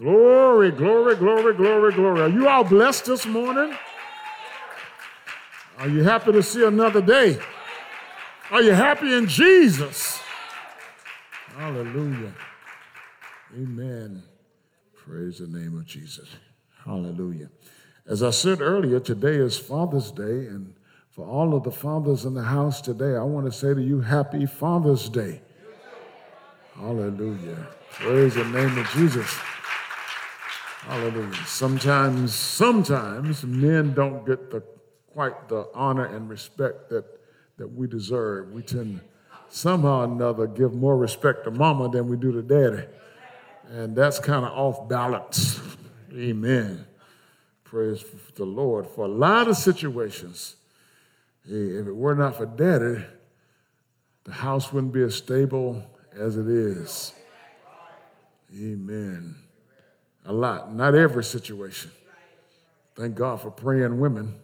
Glory, glory, glory, glory, glory. Are you all blessed this morning? Are you happy to see another day? Are you happy in Jesus? Hallelujah. Amen. Praise the name of Jesus. Hallelujah. As I said earlier, today is Father's Day, and for all of the fathers in the house today, I want to say to you, Happy Father's Day. Hallelujah. Praise the name of Jesus. Hallelujah. Sometimes, sometimes men don't get the quite the honor and respect that, that we deserve. We tend somehow or another give more respect to mama than we do to daddy. And that's kind of off balance. Amen. Praise the Lord. For a lot of situations, if it were not for daddy, the house wouldn't be as stable as it is. Amen a lot, not every situation. Thank God for praying women.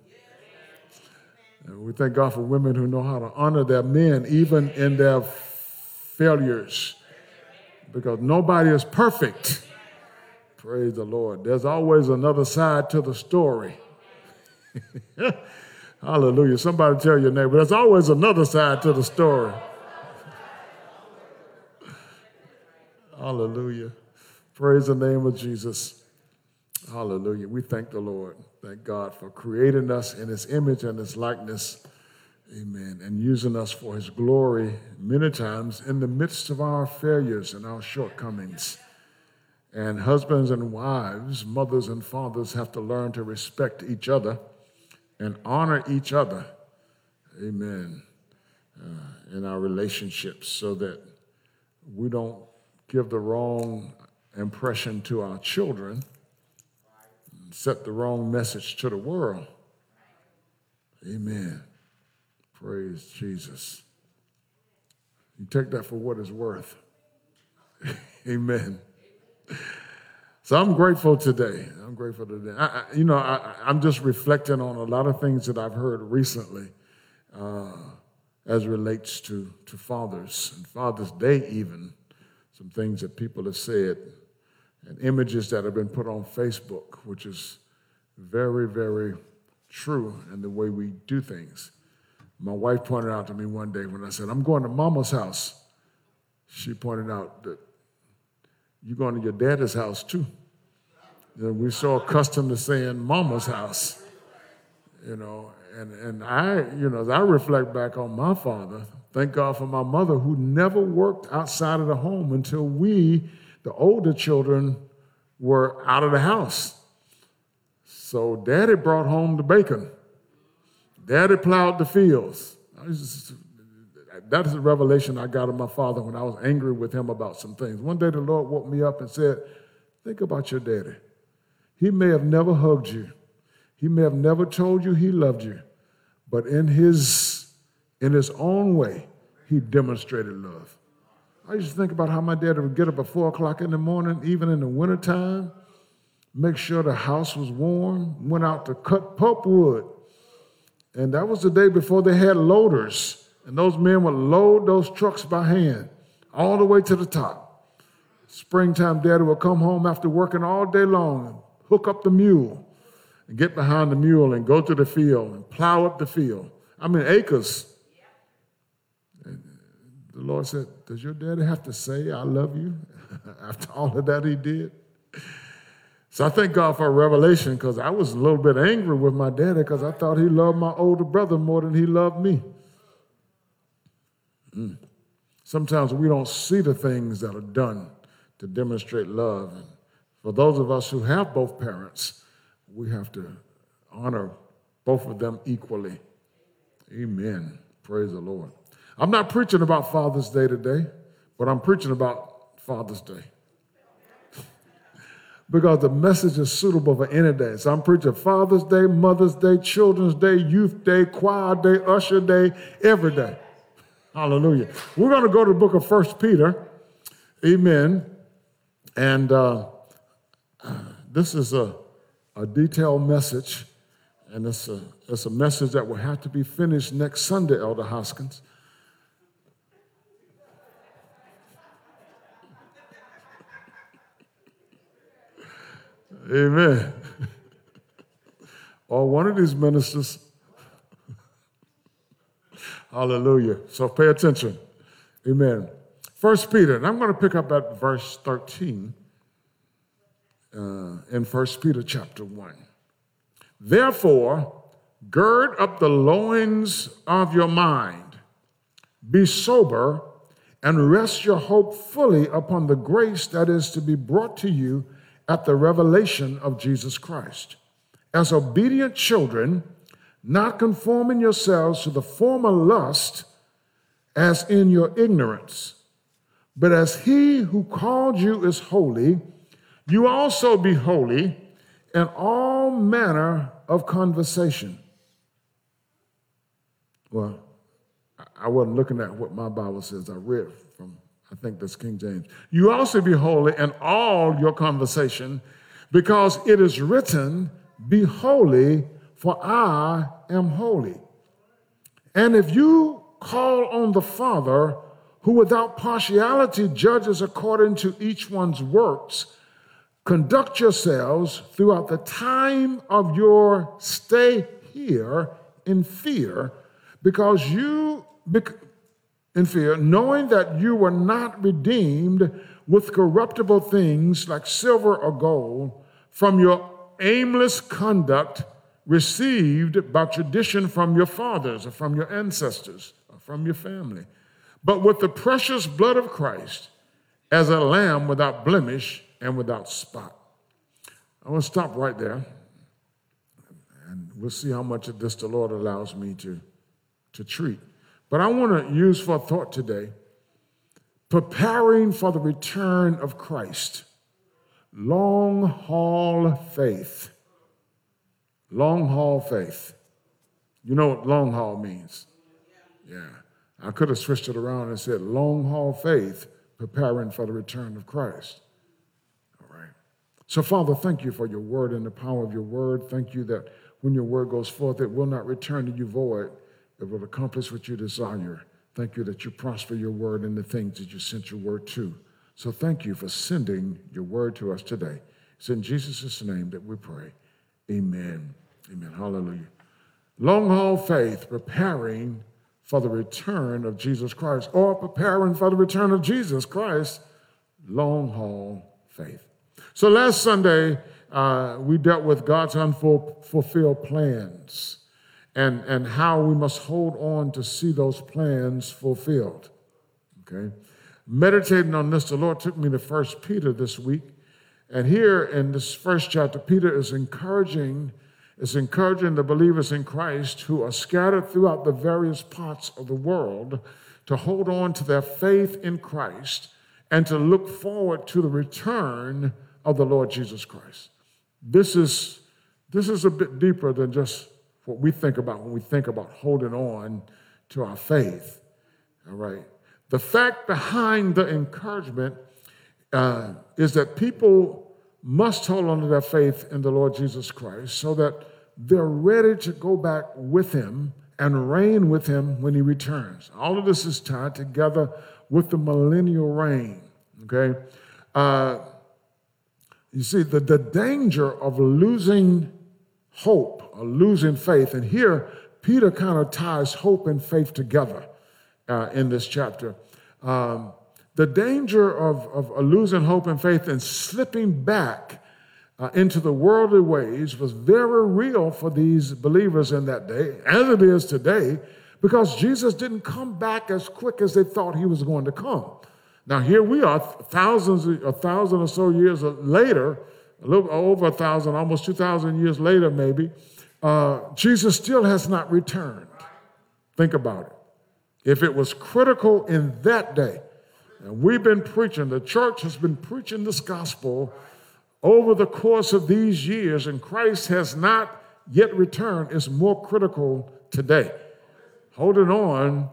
And we thank God for women who know how to honor their men, even in their failures, because nobody is perfect. Praise the Lord. There's always another side to the story. Hallelujah. Somebody tell your neighbor, there's always another side to the story. Hallelujah. Praise the name of Jesus. Hallelujah. We thank the Lord. Thank God for creating us in his image and his likeness. Amen. And using us for his glory many times in the midst of our failures and our shortcomings. And husbands and wives, mothers and fathers have to learn to respect each other and honor each other. Amen. Uh, in our relationships so that we don't give the wrong impression to our children, set the wrong message to the world. Amen. Praise Jesus. You take that for what it's worth. Amen. So I'm grateful today. I'm grateful today. I, I, you know, I, am just reflecting on a lot of things that I've heard recently uh, as relates to, to fathers and Father's Day, even. Some things that people have said and images that have been put on Facebook, which is very, very true in the way we do things. My wife pointed out to me one day when I said, I'm going to mama's house. She pointed out that you're going to your daddy's house too. And we're so accustomed to saying mama's house, you know. And, and I, you know, as I reflect back on my father, thank God for my mother who never worked outside of the home until we the older children were out of the house. So daddy brought home the bacon. Daddy plowed the fields. Just, that is a revelation I got of my father when I was angry with him about some things. One day the Lord woke me up and said, Think about your daddy. He may have never hugged you, he may have never told you he loved you, but in his, in his own way, he demonstrated love. I used to think about how my dad would get up at four o'clock in the morning, even in the wintertime, make sure the house was warm, went out to cut pulpwood. And that was the day before they had loaders. And those men would load those trucks by hand all the way to the top. Springtime, daddy would come home after working all day long and hook up the mule and get behind the mule and go to the field and plow up the field. I mean, acres the Lord said, Does your daddy have to say, I love you after all of that he did? So I thank God for a revelation because I was a little bit angry with my daddy because I thought he loved my older brother more than he loved me. Mm. Sometimes we don't see the things that are done to demonstrate love. And for those of us who have both parents, we have to honor both of them equally. Amen. Praise the Lord. I'm not preaching about Father's Day today, but I'm preaching about Father's Day. because the message is suitable for any day. So I'm preaching Father's Day, Mother's Day, Children's Day, Youth Day, Choir Day, Usher Day, every day. Hallelujah. We're going to go to the book of First Peter. Amen. And uh, this is a, a detailed message, and it's a, it's a message that will have to be finished next Sunday, Elder Hoskins. Amen. or one of these ministers. Hallelujah. So pay attention. Amen. First Peter, and I'm going to pick up at verse 13 uh, in First Peter chapter 1. Therefore, gird up the loins of your mind, be sober, and rest your hope fully upon the grace that is to be brought to you at the revelation of Jesus Christ. As obedient children, not conforming yourselves to the former lust as in your ignorance, but as he who called you is holy, you also be holy in all manner of conversation. Well, I wasn't looking at what my Bible says. I read I think that's King James. You also be holy in all your conversation, because it is written, Be holy, for I am holy. And if you call on the Father, who without partiality judges according to each one's works, conduct yourselves throughout the time of your stay here in fear, because you in fear, knowing that you were not redeemed with corruptible things like silver or gold from your aimless conduct received by tradition from your fathers or from your ancestors or from your family, but with the precious blood of Christ as a lamb without blemish and without spot. I want to stop right there, and we'll see how much of this the Lord allows me to, to treat. But I want to use for thought today preparing for the return of Christ. Long haul faith. Long haul faith. You know what long haul means? Yeah. I could have switched it around and said long haul faith, preparing for the return of Christ. All right. So, Father, thank you for your word and the power of your word. Thank you that when your word goes forth, it will not return to you void it will accomplish what you desire. Thank you that you prosper your word in the things that you sent your word to. So thank you for sending your word to us today. It's in Jesus' name that we pray. Amen. Amen. Hallelujah. Long haul faith, preparing for the return of Jesus Christ, or preparing for the return of Jesus Christ, long haul faith. So last Sunday, uh, we dealt with God's unfulfilled plans and, and how we must hold on to see those plans fulfilled. Okay? Meditating on this, the Lord took me to First Peter this week. And here in this first chapter, Peter is encouraging, is encouraging the believers in Christ who are scattered throughout the various parts of the world to hold on to their faith in Christ and to look forward to the return of the Lord Jesus Christ. This is, this is a bit deeper than just what we think about when we think about holding on to our faith. All right. The fact behind the encouragement uh, is that people must hold on to their faith in the Lord Jesus Christ so that they're ready to go back with Him and reign with Him when He returns. All of this is tied together with the millennial reign. Okay? Uh, you see, the, the danger of losing hope or losing faith. And here, Peter kind of ties hope and faith together uh, in this chapter. Um, the danger of, of losing hope and faith and slipping back uh, into the worldly ways was very real for these believers in that day, as it is today, because Jesus didn't come back as quick as they thought he was going to come. Now, here we are, thousands, a thousand or so years later, a little over a thousand, almost 2,000 years later, maybe, uh, Jesus still has not returned. Think about it. If it was critical in that day, and we've been preaching, the church has been preaching this gospel over the course of these years, and Christ has not yet returned, it's more critical today. Holding on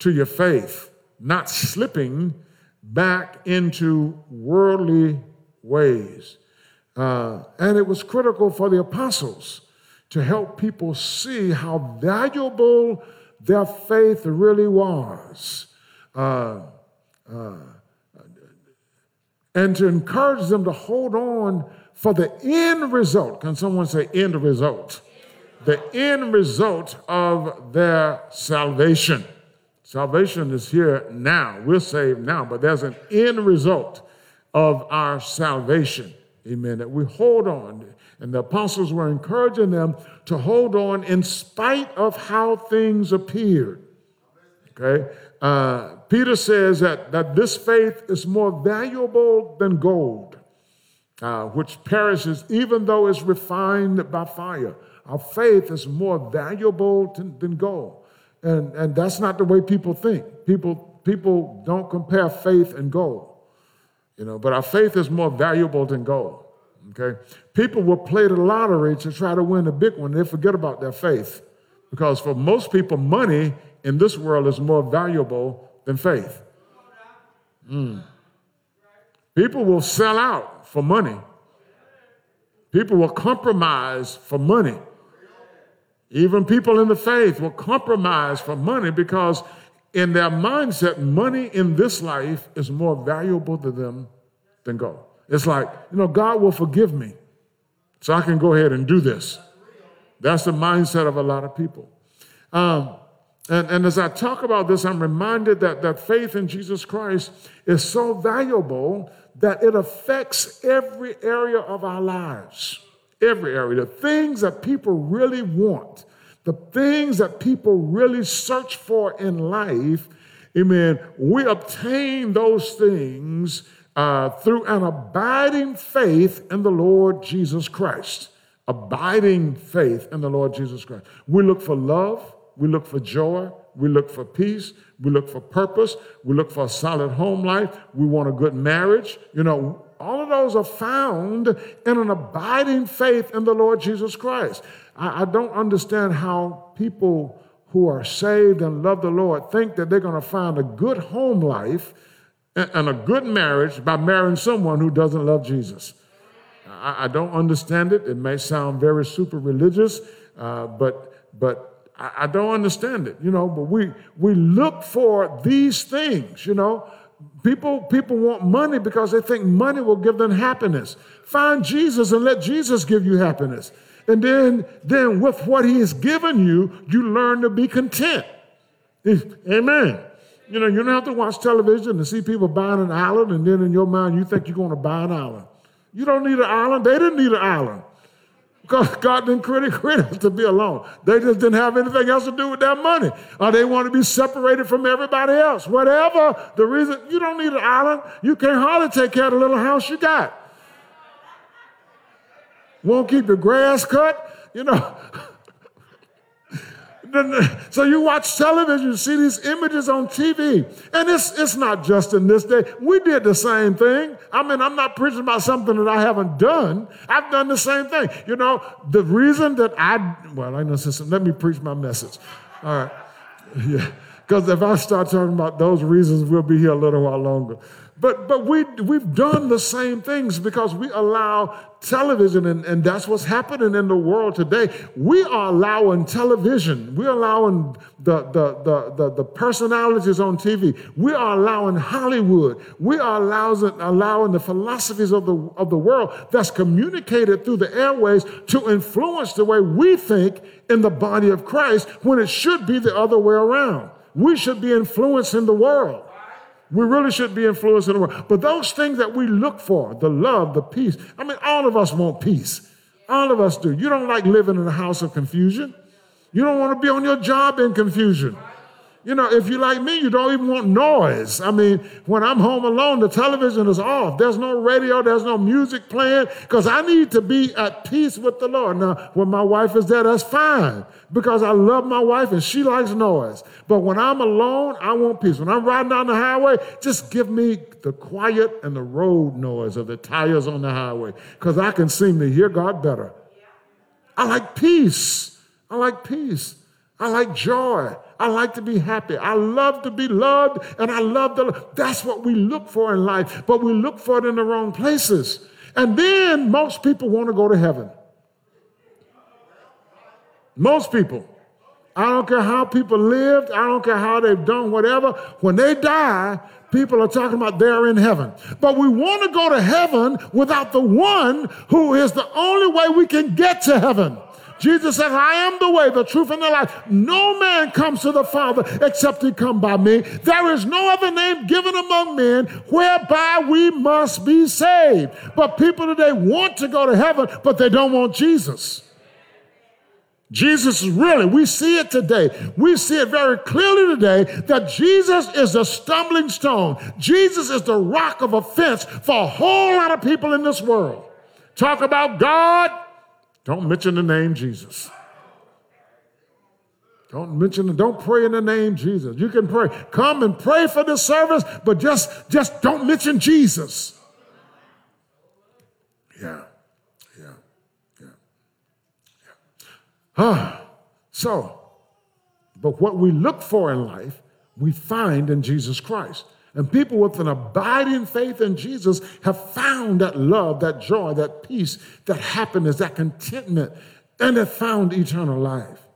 to your faith, not slipping back into worldly ways. Uh, and it was critical for the apostles to help people see how valuable their faith really was. Uh, uh, and to encourage them to hold on for the end result. Can someone say end result? The end result of their salvation. Salvation is here now. We're saved now, but there's an end result of our salvation. Amen. That we hold on. And the apostles were encouraging them to hold on in spite of how things appeared. Okay? Uh, Peter says that, that this faith is more valuable than gold, uh, which perishes even though it's refined by fire. Our faith is more valuable to, than gold. And, and that's not the way people think. People, people don't compare faith and gold. You know, but our faith is more valuable than gold. Okay? People will play the lottery to try to win the big one. They forget about their faith. Because for most people, money in this world is more valuable than faith. Mm. People will sell out for money. People will compromise for money. Even people in the faith will compromise for money because, in their mindset, money in this life is more valuable to them than gold. It's like, you know, God will forgive me, so I can go ahead and do this. That's the mindset of a lot of people. Um, and, and as I talk about this, I'm reminded that, that faith in Jesus Christ is so valuable that it affects every area of our lives. Every area. The things that people really want, the things that people really search for in life, amen, we obtain those things uh, through an abiding faith in the Lord Jesus Christ. Abiding faith in the Lord Jesus Christ. We look for love. We look for joy. We look for peace. We look for purpose. We look for a solid home life. We want a good marriage. You know, all of those are found in an abiding faith in the Lord Jesus Christ. I, I don't understand how people who are saved and love the Lord think that they're going to find a good home life and a good marriage by marrying someone who doesn't love Jesus. I, I don't understand it. It may sound very super religious, uh, but but I, I don't understand it, you know, but we we look for these things, you know. People, people want money because they think money will give them happiness. Find Jesus and let Jesus give you happiness. And then, then with what he has given you, you learn to be content. Amen. You know, you don't have to watch television and see people buying an island, and then in your mind you think you're going to buy an island. You don't need an island. They didn't need an island. Because God didn't create, create us to be alone. They just didn't have anything else to do with their money. Or they want to be separated from everybody else. Whatever the reason, you don't need an island. You can't hardly take care of the little house you got. Won't keep your grass cut. You know, uh, so you watch television, you see these images on TV, and it's, it's not just in this day. We did the same thing. I mean, I'm not preaching about something that I haven't done. I've done the same thing. You know, the reason that I, well, I know, let me preach my message. All right. Yeah. Because if I start talking about those reasons, we'll be here a little while longer. But, but we, we've done the same things because we allow television, and, and that's what's happening in the world today. We are allowing television, we're allowing the, the, the, the, the personalities on TV, we are allowing Hollywood, we are allowing, allowing the philosophies of the, of the world that's communicated through the airways to influence the way we think in the body of Christ when it should be the other way around. We should be influencing the world. We really should be influencing the world. But those things that we look for, the love, the peace, I mean, all of us want peace. All of us do. You don't like living in a house of confusion. You don't want to be on your job in confusion. You know, if you like me, you don't even want noise. I mean, when I'm home alone, the television is off. There's no radio, there's no music playing, because I need to be at peace with the Lord. Now, when my wife is there, that's fine, because I love my wife and she likes noise. But when I'm alone, I want peace. When I'm riding down the highway, just give me the quiet and the road noise of the tires on the highway, because I can seem to hear God better. I like peace. I like peace. I like joy. I like to be happy. I love to be loved, and I love the. That's what we look for in life, but we look for it in the wrong places. And then most people want to go to heaven. Most people. I don't care how people lived, I don't care how they've done whatever. When they die, people are talking about they're in heaven. But we want to go to heaven without the one who is the only way we can get to heaven. Jesus says, I am the way, the truth, and the life. No man comes to the Father except he come by me. There is no other name given among men whereby we must be saved. But people today want to go to heaven, but they don't want Jesus. Jesus is really, we see it today. We see it very clearly today that Jesus is the stumbling stone. Jesus is the rock of offense for a whole lot of people in this world. Talk about God, don't mention the name Jesus. Don't mention it. Don't pray in the name Jesus. You can pray. Come and pray for the service, but just, just don't mention Jesus. Yeah, yeah, yeah, yeah. Ah, so, but what we look for in life, we find in Jesus Christ. And people with an abiding faith in Jesus have found that love, that joy, that peace, that happiness, that contentment, and have found eternal life.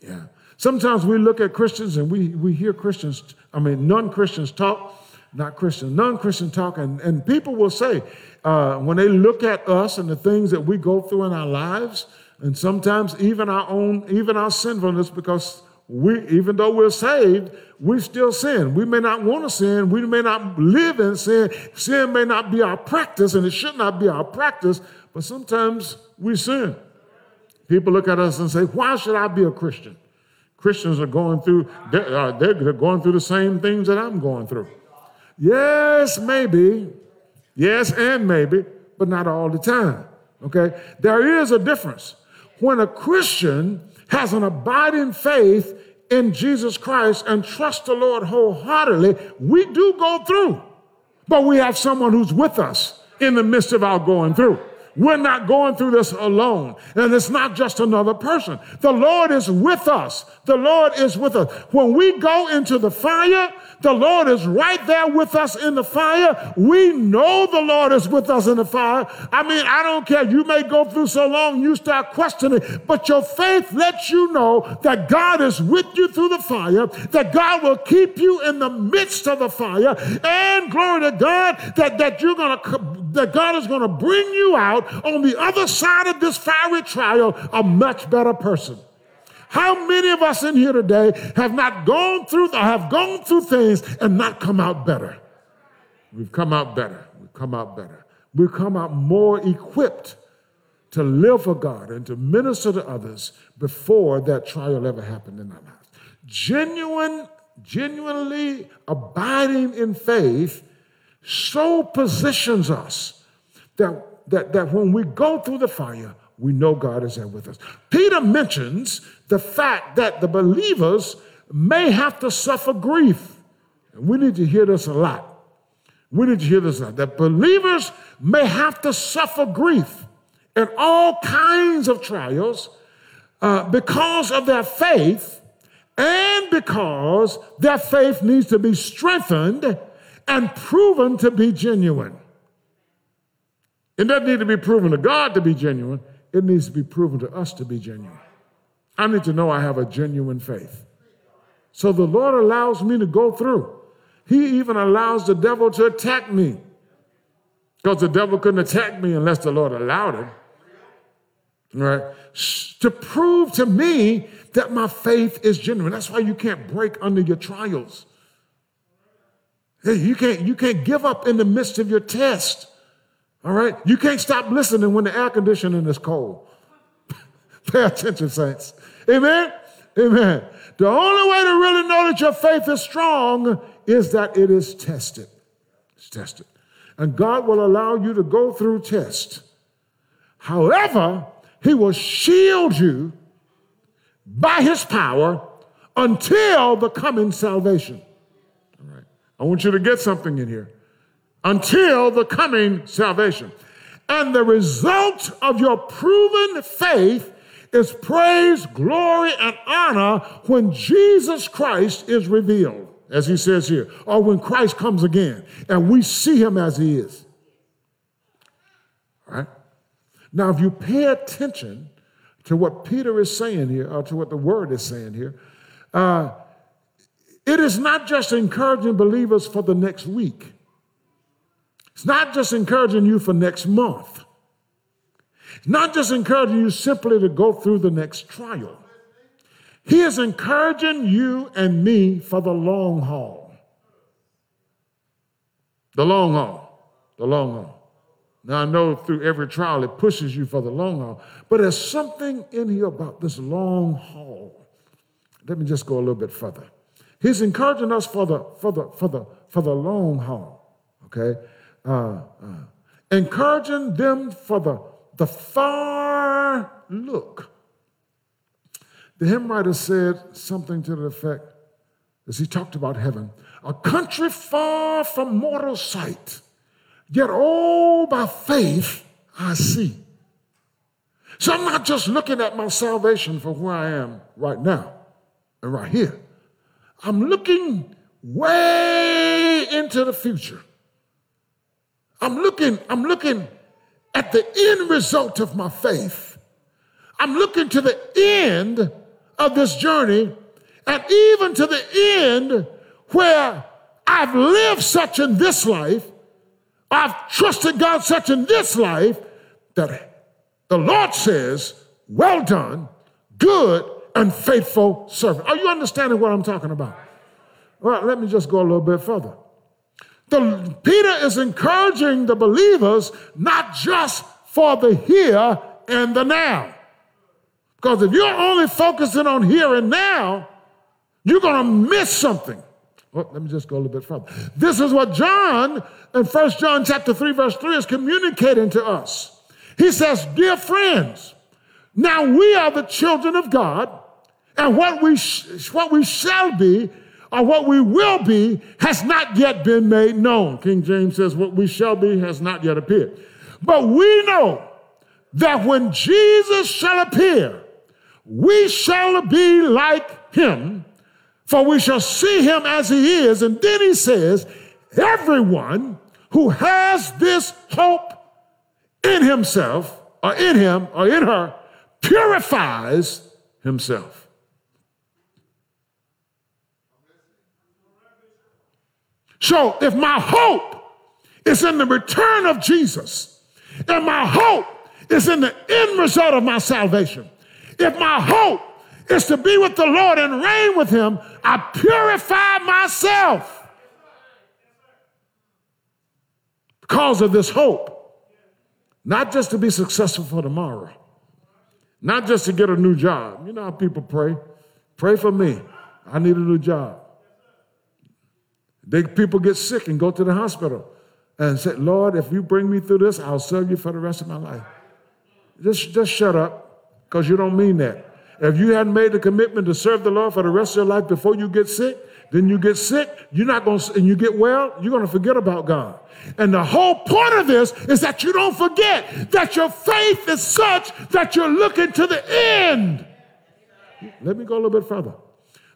Yeah. Sometimes we look at Christians and we, we hear Christians, I mean, non Christians talk, not Christians, non Christian talk, and, and people will say, uh, when they look at us and the things that we go through in our lives, and sometimes even our own, even our sinfulness, because we, even though we're saved, we still sin. We may not want to sin. We may not live in sin. Sin may not be our practice, and it should not be our practice, but sometimes we sin. People look at us and say, Why should I be a Christian? Christians are going through, they're, uh, they're going through the same things that I'm going through. Yes, maybe. Yes, and maybe, but not all the time. Okay? There is a difference. When a Christian has an abiding faith in Jesus Christ and trust the Lord wholeheartedly, we do go through. But we have someone who's with us in the midst of our going through. We're not going through this alone. And it's not just another person. The Lord is with us. The Lord is with us. When we go into the fire, the Lord is right there with us in the fire. We know the Lord is with us in the fire. I mean, I don't care. You may go through so long, you start questioning, but your faith lets you know that God is with you through the fire, that God will keep you in the midst of the fire, and glory to God that, that you're gonna that God is gonna bring you out on the other side of this fiery trial a much better person. How many of us in here today have not gone through, have gone through things and not come out better? We've come out better. We've come out better. We've come out more equipped to live for God and to minister to others before that trial ever happened in our lives. Genuine, genuinely abiding in faith so positions us that, that, that when we go through the fire, we know God is there with us. Peter mentions the fact that the believers may have to suffer grief. And we need to hear this a lot. We need to hear this a lot. That believers may have to suffer grief and all kinds of trials uh, because of their faith and because their faith needs to be strengthened and proven to be genuine. It doesn't need to be proven to God to be genuine, it needs to be proven to us to be genuine. I need to know I have a genuine faith. So the Lord allows me to go through. He even allows the devil to attack me. Because the devil couldn't attack me unless the Lord allowed it. Right? To prove to me that my faith is genuine. That's why you can't break under your trials. Hey, you can't, you can't give up in the midst of your test. All right? You can't stop listening when the air conditioning is cold. Pay attention, saints. Amen? Amen. The only way to really know that your faith is strong is that it is tested. It's tested. And God will allow you to go through tests. However, He will shield you by His power until the coming salvation. I want you to get something in here. Until the coming salvation. And the result of your proven faith is praise, glory, and honor when Jesus Christ is revealed, as he says here, or when Christ comes again and we see him as he is. All right? Now, if you pay attention to what Peter is saying here, or to what the word is saying here, uh, it is not just encouraging believers for the next week. It's not just encouraging you for next month. It's not just encouraging you simply to go through the next trial. He is encouraging you and me for the long haul. The long haul. The long haul. Now, I know through every trial it pushes you for the long haul, but there's something in here about this long haul. Let me just go a little bit further. He's encouraging us for the, for the, for the, for the long haul, okay? uh, uh, encouraging them for the, the far look. The hymn writer said something to the effect, as he talked about heaven, a country far from mortal sight, yet all by faith I see. So I'm not just looking at my salvation for where I am right now and right here. I'm looking way into the future. I'm looking, I'm looking at the end result of my faith. I'm looking to the end of this journey and even to the end where I've lived such in this life, I've trusted God such in this life that the Lord says, Well done, good and faithful servant. Are you understanding what I'm talking about? Right, let me just go a little bit further. The, Peter is encouraging the believers not just for the here and the now. Because if you're only focusing on here and now, you're going to miss something. Well, let me just go a little bit further. This is what John in 1 John chapter 3, verse 3 is communicating to us. He says, Dear friends, now we are the children of God, and what we, sh- what we shall be or what we will be has not yet been made known. King James says, What we shall be has not yet appeared. But we know that when Jesus shall appear, we shall be like him, for we shall see him as he is. And then he says, Everyone who has this hope in himself, or in him, or in her, purifies himself. So if my hope is in the return of Jesus, and my hope is in the end result of my salvation, if my hope is to be with the Lord and reign with Him, I purify myself because of this hope. Not just to be successful for tomorrow, not just to get a new job. You know how people pray? Pray for me. I need a new job. People get sick and go to the hospital and say, Lord, if you bring me through this, I'll serve you for the rest of my life. Just, just shut up because you don't mean that. If you hadn't made the commitment to serve the Lord for the rest of your life before you get sick, then you get sick, you're not going to, and you get well, you're going to forget about God. And the whole point of this is that you don't forget that your faith is such that you're looking to the end. Let me go a little bit further.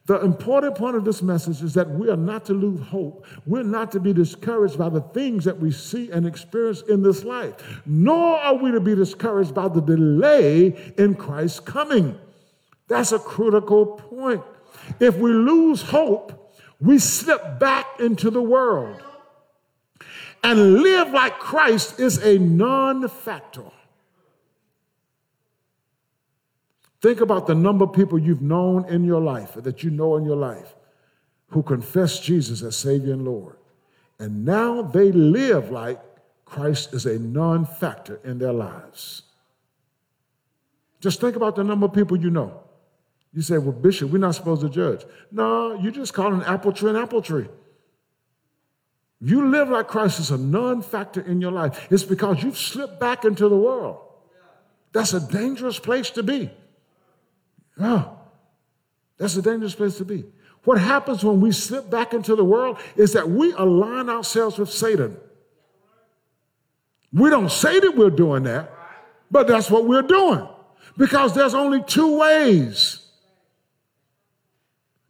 The important point of this message is that we are not to lose hope. We're not to be discouraged by the things that we see and experience in this life, nor are we to be discouraged by the delay in Christ's coming. That's a critical point. If we lose hope, we slip back into the world. And live like Christ is a non factor. Think about the number of people you've known in your life, that you know in your life, who confess Jesus as Savior and Lord. And now they live like Christ is a non factor in their lives. Just think about the number of people you know You say, well, Bishop, we're not supposed to judge. No, you just call an apple tree an apple tree. You live like Christ is a non factor in your life. It's because you've slipped back into the world. That's a dangerous place to be. Yeah, that's a dangerous place to be. What happens when we slip back into the world is that we align ourselves with Satan. We don't say that we're doing that, but that's what we're doing because there's only two ways.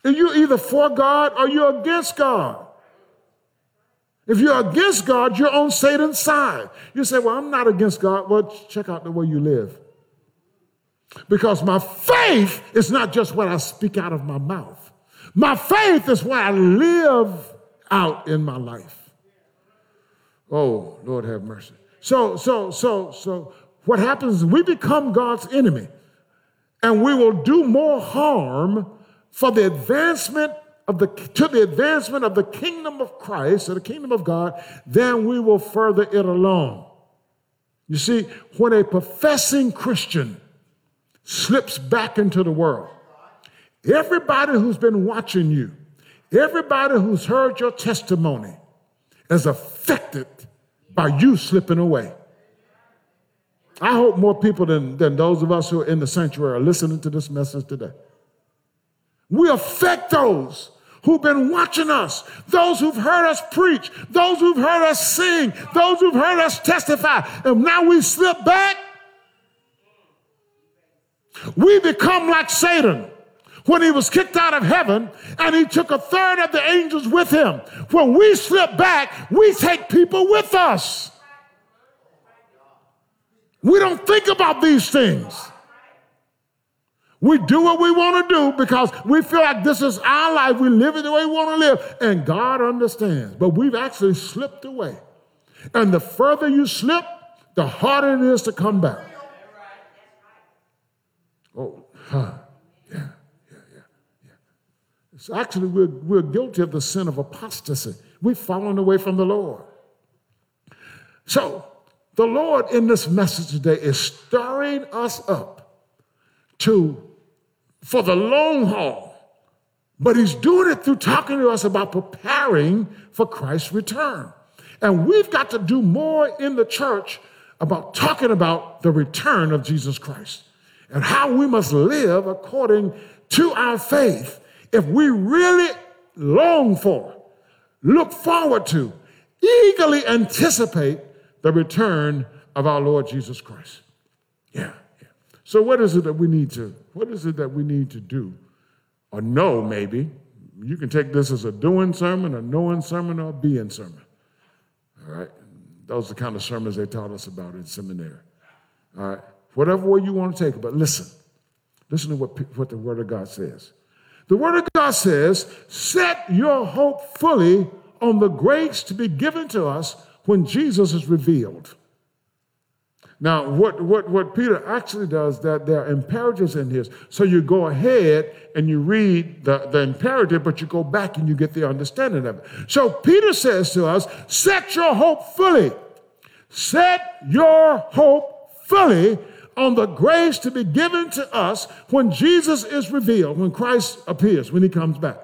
You're either for God or you're against God. If you're against God, you're on Satan's side. You say, Well, I'm not against God. Well, check out the way you live. Because my faith is not just what I speak out of my mouth, my faith is what I live out in my life. Oh, Lord have mercy. So, so, so, so, what happens is we become God's enemy, and we will do more harm for the advancement of the to the advancement of the kingdom of Christ or the kingdom of God, then we will further it along. You see, when a professing Christian slips back into the world, everybody who's been watching you, everybody who's heard your testimony is affected by you slipping away. I hope more people than, than those of us who are in the sanctuary are listening to this message today. We affect those who've been watching us, those who've heard us preach, those who've heard us sing, those who've heard us testify, and now we slip back. We become like Satan when he was kicked out of heaven and he took a third of the angels with him. When we slip back, we take people with us. We don't think about these things. We do what we want to do because we feel like this is our life. We live it the way we want to live. And God understands. But we've actually slipped away. And the further you slip, the harder it is to come back. Oh, huh. Yeah, yeah, yeah, yeah. It's actually, we're, we're guilty of the sin of apostasy. We've fallen away from the Lord. So, the Lord in this message today is stirring us up to for the long haul. But he's doing it through talking to us about preparing for Christ's return. And we've got to do more in the church about talking about the return of Jesus Christ and how we must live according to our faith if we really long for, look forward to, eagerly anticipate the return of our Lord Jesus Christ. Yeah. So, what is it that we need to, what is it that we need to do? Or know, maybe. You can take this as a doing sermon, a knowing sermon, or a being sermon. All right? Those are the kind of sermons they taught us about in seminary. All right? Whatever way you want to take it, but listen. Listen to what, what the Word of God says. The Word of God says, set your hope fully on the grace to be given to us when Jesus is revealed. Now, what, what, what Peter actually does, that there are imperatives in his. So you go ahead and you read the, the imperative, but you go back and you get the understanding of it. So Peter says to us, set your hope fully. Set your hope fully on the grace to be given to us when Jesus is revealed, when Christ appears, when he comes back.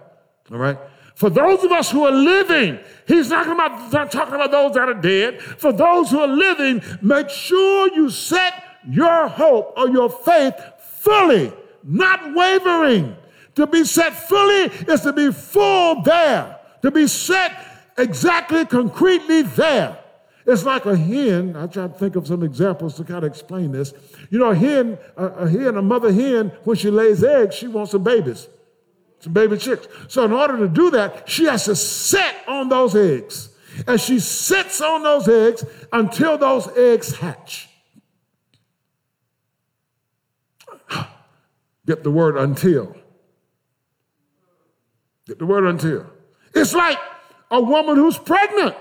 All right? For those of us who are living, he's not, about, not talking about those that are dead. For those who are living, make sure you set your hope or your faith fully, not wavering. To be set fully is to be full there, to be set exactly, concretely there. It's like a hen. I try to think of some examples to kind of explain this. You know, a hen, a, a hen, a mother hen, when she lays eggs, she wants some babies some baby chicks. So in order to do that, she has to sit on those eggs. And she sits on those eggs until those eggs hatch. Get the word until. Get the word until. It's like a woman who's pregnant.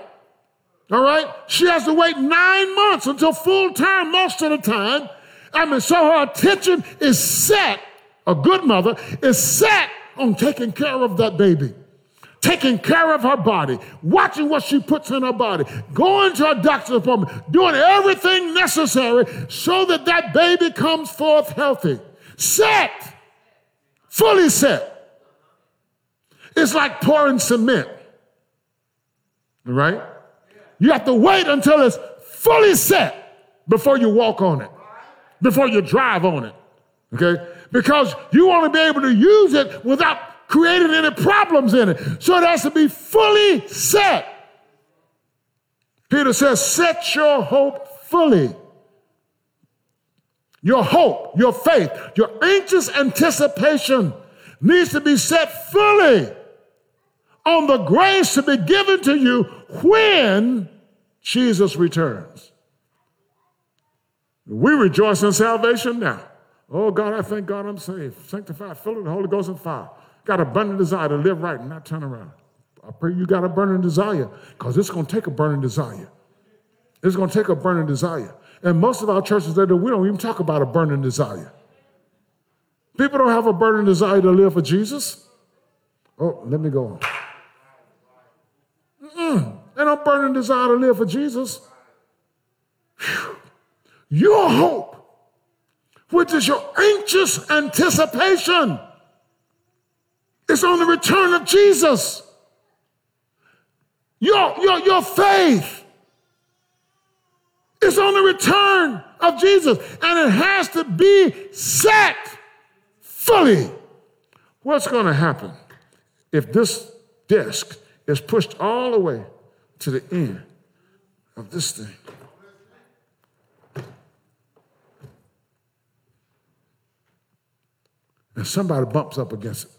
All right? She has to wait nine months until full term most of the time. I mean, so her attention is set, a good mother is set on taking care of that baby, taking care of her body, watching what she puts in her body, going to a doctor's appointment, doing everything necessary so that that baby comes forth healthy. Set fully set. It's like pouring cement, right? You have to wait until it's fully set before you walk on it, before you drive on it, okay? Because you want to be able to use it without creating any problems in it. So it has to be fully set. Peter says, set your hope fully. Your hope, your faith, your anxious anticipation needs to be set fully on the grace to be given to you when Jesus returns. We rejoice in salvation now. Oh God, I thank God I'm saved, sanctified, filled with the Holy Ghost and fire. Got a burning desire to live right and not turn around. I pray you got a burning desire because it's going to take a burning desire. It's going to take a burning desire. And most of our churches that we don't even talk about a burning desire. People don't have a burning desire to live for Jesus. Oh, let me go on. They don't burning desire to live for Jesus. Whew. Your hope, which is your anxious anticipation, is on the return of Jesus. Your, your, your faith is on the return of Jesus, and it has to be set fully. What's going to happen if this disc is pushed all the way to the end of this thing? And somebody bumps up against it,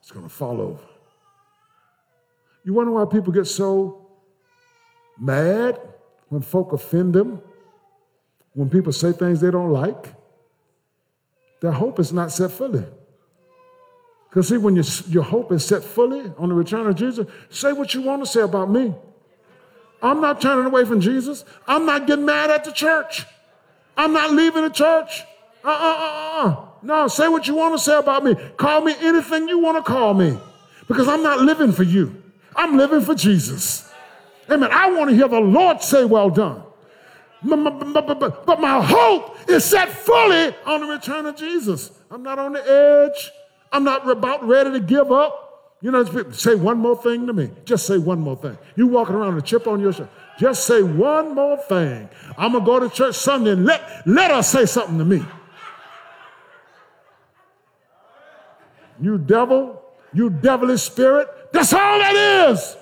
it's going to fall over. You wonder why people get so mad when folk offend them, when people say things they don't like, their hope is not set fully. Because, see, when your, your hope is set fully on the return of Jesus, say what you want to say about me. I'm not turning away from Jesus. I'm not getting mad at the church. I'm not leaving the church. Uh uh uh uh. No, say what you want to say about me. Call me anything you want to call me. Because I'm not living for you, I'm living for Jesus. Amen. I want to hear the Lord say, Well done. But my hope is set fully on the return of Jesus. I'm not on the edge. I'm not about ready to give up. You know, say one more thing to me. Just say one more thing. You walking around with a chip on your shoulder. Just say one more thing. I'm gonna go to church Sunday and let, let us say something to me. You devil, you devilish spirit. That's all that is.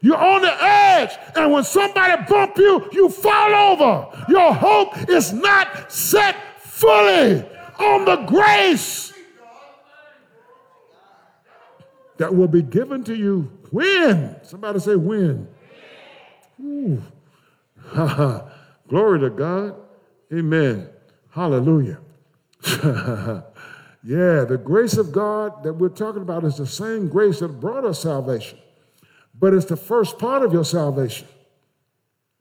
You're on the edge, and when somebody bump you, you fall over. Your hope is not set fully on the grace that will be given to you when. Somebody say when. Ooh. Glory to God. Amen. Hallelujah. yeah, the grace of God that we're talking about is the same grace that brought us salvation but it's the first part of your salvation.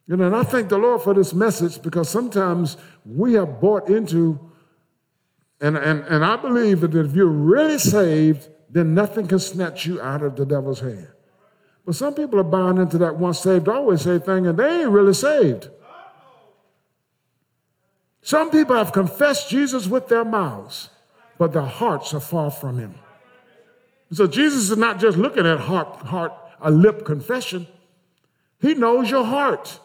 You know, and I thank the Lord for this message because sometimes we have bought into, and, and, and I believe that if you're really saved, then nothing can snatch you out of the devil's hand. But some people are buying into that once saved, always saved thing, and they ain't really saved. Some people have confessed Jesus with their mouths, but their hearts are far from him. So Jesus is not just looking at heart, heart a lip confession. He knows your heart.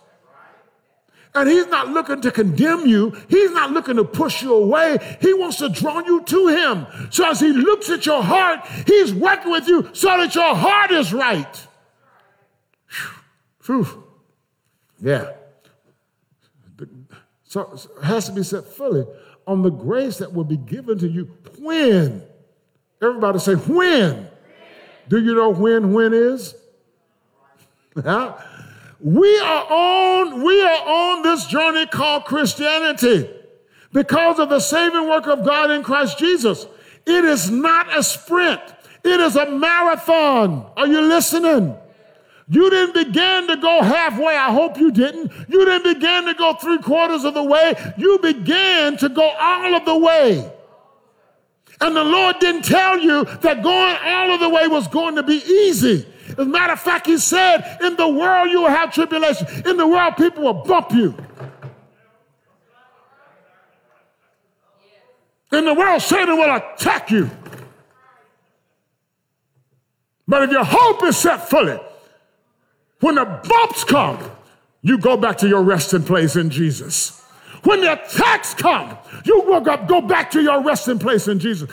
And he's not looking to condemn you. He's not looking to push you away. He wants to draw you to him. So as he looks at your heart, he's working with you so that your heart is right. Whew. Yeah. So it has to be set fully on the grace that will be given to you when. Everybody say when. Do you know when when is? we are on we are on this journey called Christianity because of the saving work of God in Christ Jesus. It is not a sprint. It is a marathon. Are you listening? You didn't begin to go halfway. I hope you didn't. You didn't begin to go three quarters of the way. You began to go all of the way. And the Lord didn't tell you that going all of the way was going to be easy. As a matter of fact, he said, In the world you will have tribulation. In the world, people will bump you. In the world, Satan will attack you. But if your hope is set fully, when the bumps come, you go back to your resting place in Jesus. When the attacks come, you will go back to your resting place in Jesus.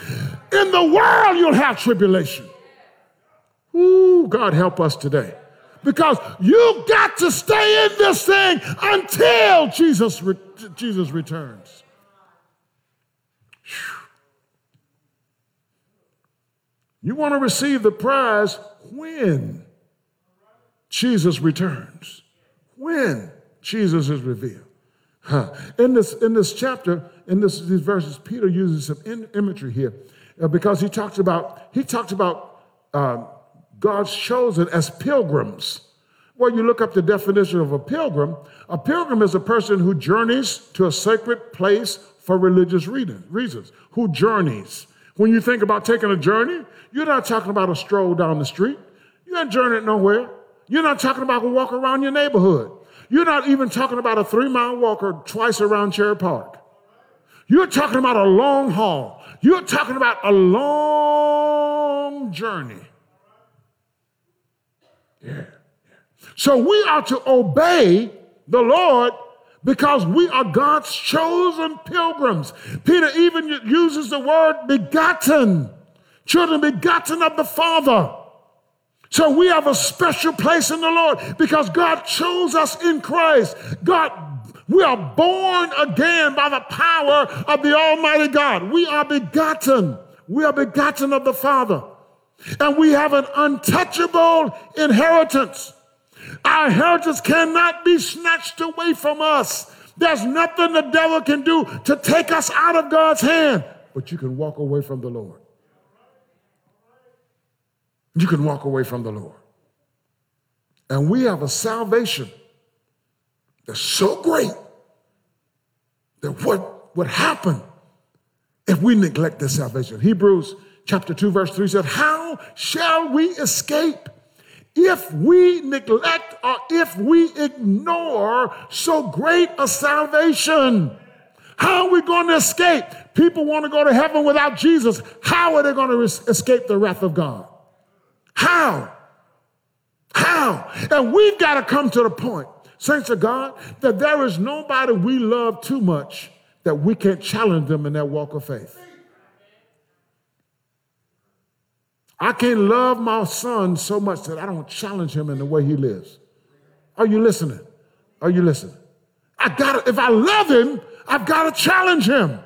In the world, you'll have tribulation. Ooh, God help us today. Because you got to stay in this thing until Jesus, re- Jesus returns. You want to receive the prize when Jesus returns. When Jesus is revealed. Huh. In, this, in this chapter, in this, these verses, Peter uses some in, imagery here uh, because he talks about, he talks about uh, God's chosen as pilgrims. Well, you look up the definition of a pilgrim. A pilgrim is a person who journeys to a sacred place for religious reasons, who journeys. When you think about taking a journey, you're not talking about a stroll down the street. You ain't journeying nowhere. You're not talking about a walk around your neighborhood. You're not even talking about a three mile walk or twice around Cherry Park. You're talking about a long haul. You're talking about a long journey. So we are to obey the Lord because we are God's chosen pilgrims. Peter even uses the word begotten, children begotten of the Father. So we have a special place in the Lord because God chose us in Christ. God, we are born again by the power of the Almighty God. We are begotten. We are begotten of the Father. And we have an untouchable inheritance. Our inheritance cannot be snatched away from us. There's nothing the devil can do to take us out of God's hand, but you can walk away from the Lord you can walk away from the Lord. And we have a salvation that's so great that what would happen if we neglect this salvation? Hebrews chapter 2, verse 3 says, How shall we escape if we neglect or if we ignore so great a salvation? How are we going to escape? People want to go to heaven without Jesus. How are they going to escape the wrath of God? How? How? And we've got to come to the point, saints of God, that there is nobody we love too much that we can't challenge them in their walk of faith. I can't love my son so much that I don't challenge him in the way he lives. Are you listening? Are you listening? I got to, if I love him, I've got to challenge him.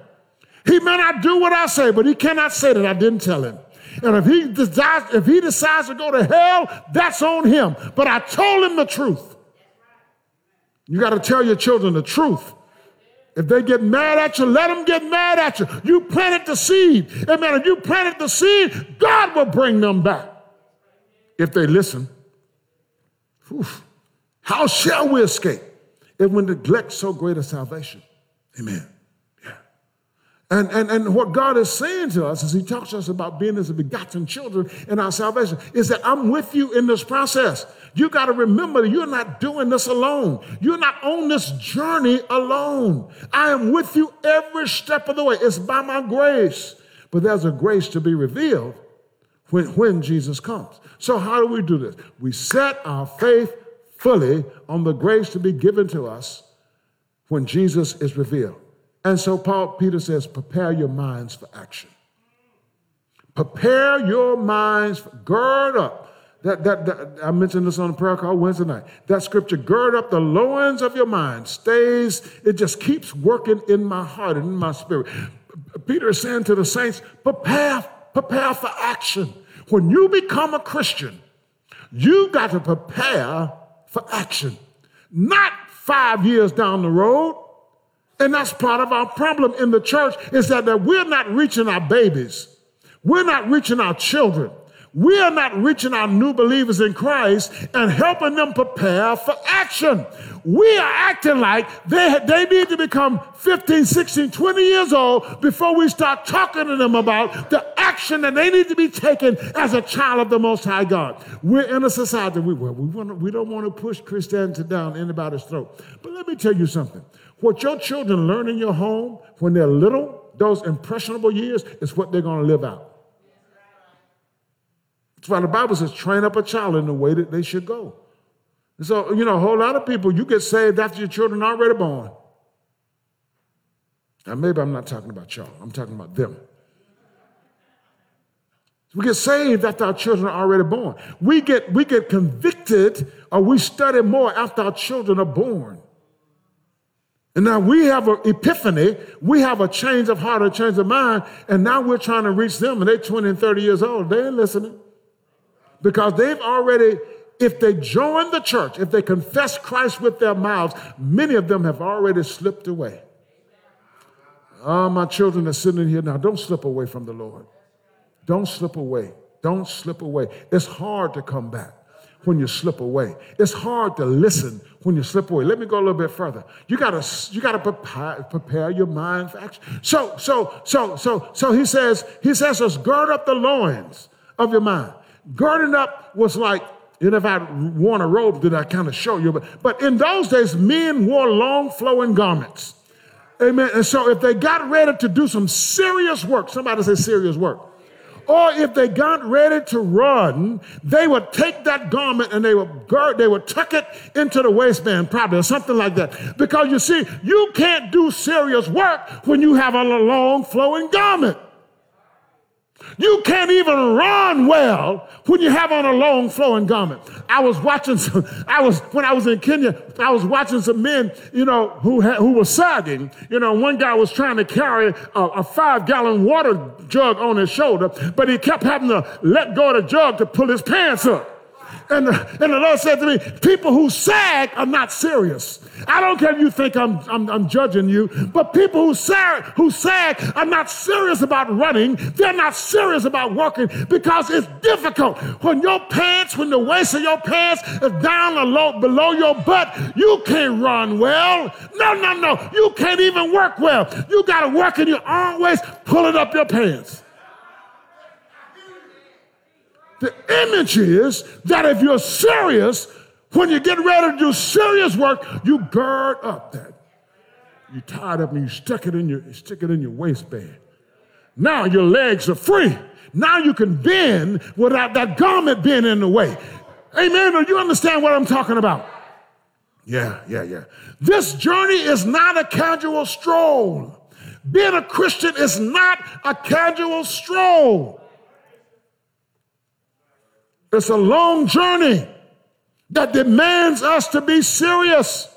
He may not do what I say, but he cannot say that I didn't tell him. And if he decides, if he decides to go to hell, that's on him. But I told him the truth. You got to tell your children the truth. If they get mad at you, let them get mad at you. You planted the seed. Amen. If you planted the seed, God will bring them back if they listen. How shall we escape if we neglect so great a salvation? Amen. And, and, and what God is saying to us as He talks to us about being as begotten children in our salvation is that I'm with you in this process. You got to remember that you're not doing this alone. You're not on this journey alone. I am with you every step of the way. It's by my grace. But there's a grace to be revealed when, when Jesus comes. So, how do we do this? We set our faith fully on the grace to be given to us when Jesus is revealed. And so Paul Peter says, prepare your minds for action. Prepare your minds, gird up. That, that, that, I mentioned this on the prayer call Wednesday night. That scripture, gird up the loins of your mind, stays, it just keeps working in my heart and in my spirit. Peter is saying to the saints, prepare, prepare for action. When you become a Christian, you got to prepare for action. Not five years down the road, and that's part of our problem in the church is that, that we're not reaching our babies. We're not reaching our children. We are not reaching our new believers in Christ and helping them prepare for action. We are acting like they, they need to become 15, 16, 20 years old before we start talking to them about the action that they need to be taken as a child of the Most High God. We're in a society, we, we, want we don't want to push Christianity down anybody's throat. But let me tell you something. What your children learn in your home when they're little those impressionable years is what they're going to live out. That's why the Bible says, train up a child in the way that they should go. And so, you know, a whole lot of people, you get saved after your children are already born. Now, maybe I'm not talking about y'all, I'm talking about them. We get saved after our children are already born. We get, we get convicted or we study more after our children are born. And now we have an epiphany, we have a change of heart, a change of mind, and now we're trying to reach them, and they're 20 and 30 years old. They ain't listening. Because they've already, if they join the church, if they confess Christ with their mouths, many of them have already slipped away. Oh, my children are sitting here now. Don't slip away from the Lord. Don't slip away. Don't slip away. It's hard to come back when you slip away. It's hard to listen when you slip away. Let me go a little bit further. You gotta, you gotta prepare, prepare your mind for action. So, so, so, so, so he says, he says, us gird up the loins of your mind. Girding up was like, and if I worn a robe, did I kind of show you? But, but in those days, men wore long flowing garments. Amen. And so if they got ready to do some serious work, somebody say serious work or if they got ready to run, they would take that garment and they would gird, they would tuck it into the waistband, probably, or something like that. Because you see, you can't do serious work when you have a long flowing garment. You can't even run well when you have on a long flowing garment. I was watching some, I was, when I was in Kenya, I was watching some men, you know, who, had, who were sagging. You know, one guy was trying to carry a, a five gallon water jug on his shoulder, but he kept having to let go of the jug to pull his pants up. And, the, and the Lord said to me, people who sag are not serious. I don't care if you think I'm, I'm, I'm judging you, but people who sag, who sag are not serious about running. They're not serious about walking because it's difficult. When your pants, when the waist of your pants is down below, below your butt, you can't run well. No, no, no. You can't even work well. You got to work in your arm waist, pulling up your pants. The image is that if you're serious, when you get ready to do serious work, you gird up that. You tie it up and you stick it in your stick it in your waistband. Now your legs are free. Now you can bend without that garment being in the way. Amen. Do you understand what I'm talking about? Yeah, yeah, yeah. This journey is not a casual stroll. Being a Christian is not a casual stroll. It's a long journey that demands us to be serious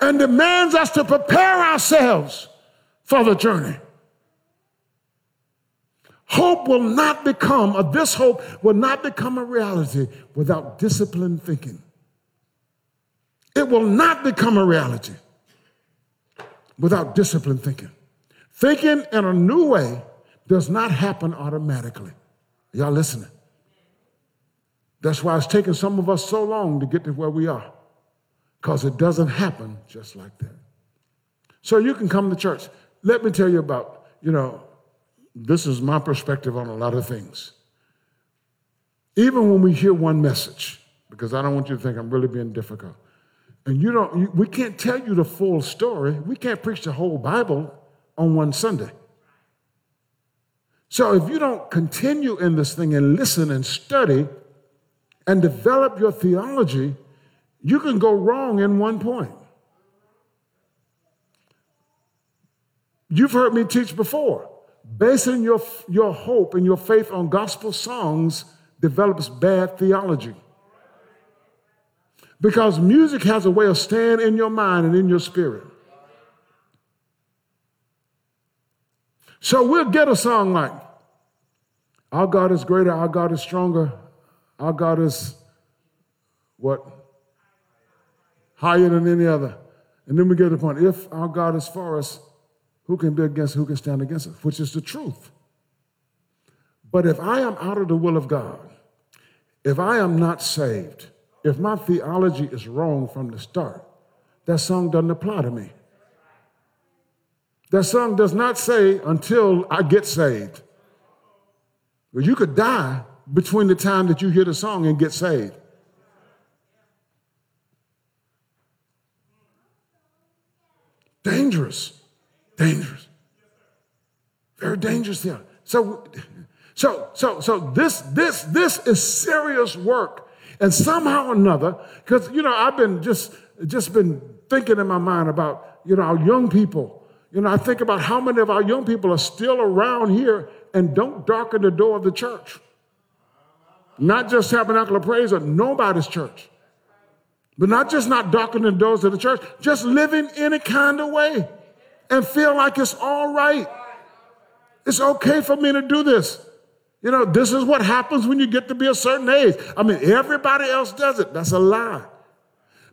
and demands us to prepare ourselves for the journey. Hope will not become, or this hope will not become a reality without disciplined thinking. It will not become a reality without disciplined thinking. Thinking in a new way does not happen automatically. Y'all listening? That's why it's taken some of us so long to get to where we are, because it doesn't happen just like that. So you can come to church. Let me tell you about, you know, this is my perspective on a lot of things. Even when we hear one message, because I don't want you to think I'm really being difficult, and you don't, you, we can't tell you the full story. We can't preach the whole Bible on one Sunday. So if you don't continue in this thing and listen and study, and develop your theology, you can go wrong in one point. You've heard me teach before. Basing your, your hope and your faith on gospel songs develops bad theology. Because music has a way of staying in your mind and in your spirit. So we'll get a song like, Our God is greater, our God is stronger, our God is what? Higher than any other. And then we get to the point if our God is for us, who can be against, who can stand against us? Which is the truth. But if I am out of the will of God, if I am not saved, if my theology is wrong from the start, that song doesn't apply to me. That song does not say until I get saved. Well, you could die between the time that you hear the song and get saved. Dangerous. Dangerous. Very dangerous there. So, so, so, so this, this, this is serious work. And somehow or another, because you know, I've been just just been thinking in my mind about, you know, our young people. You know, I think about how many of our young people are still around here and don't darken the door of the church. Not just Tabernacle of Praise or nobody's church. But not just not darkening the doors of the church, just living any kind of way and feel like it's all right. It's okay for me to do this. You know, this is what happens when you get to be a certain age. I mean, everybody else does it. That's a lie.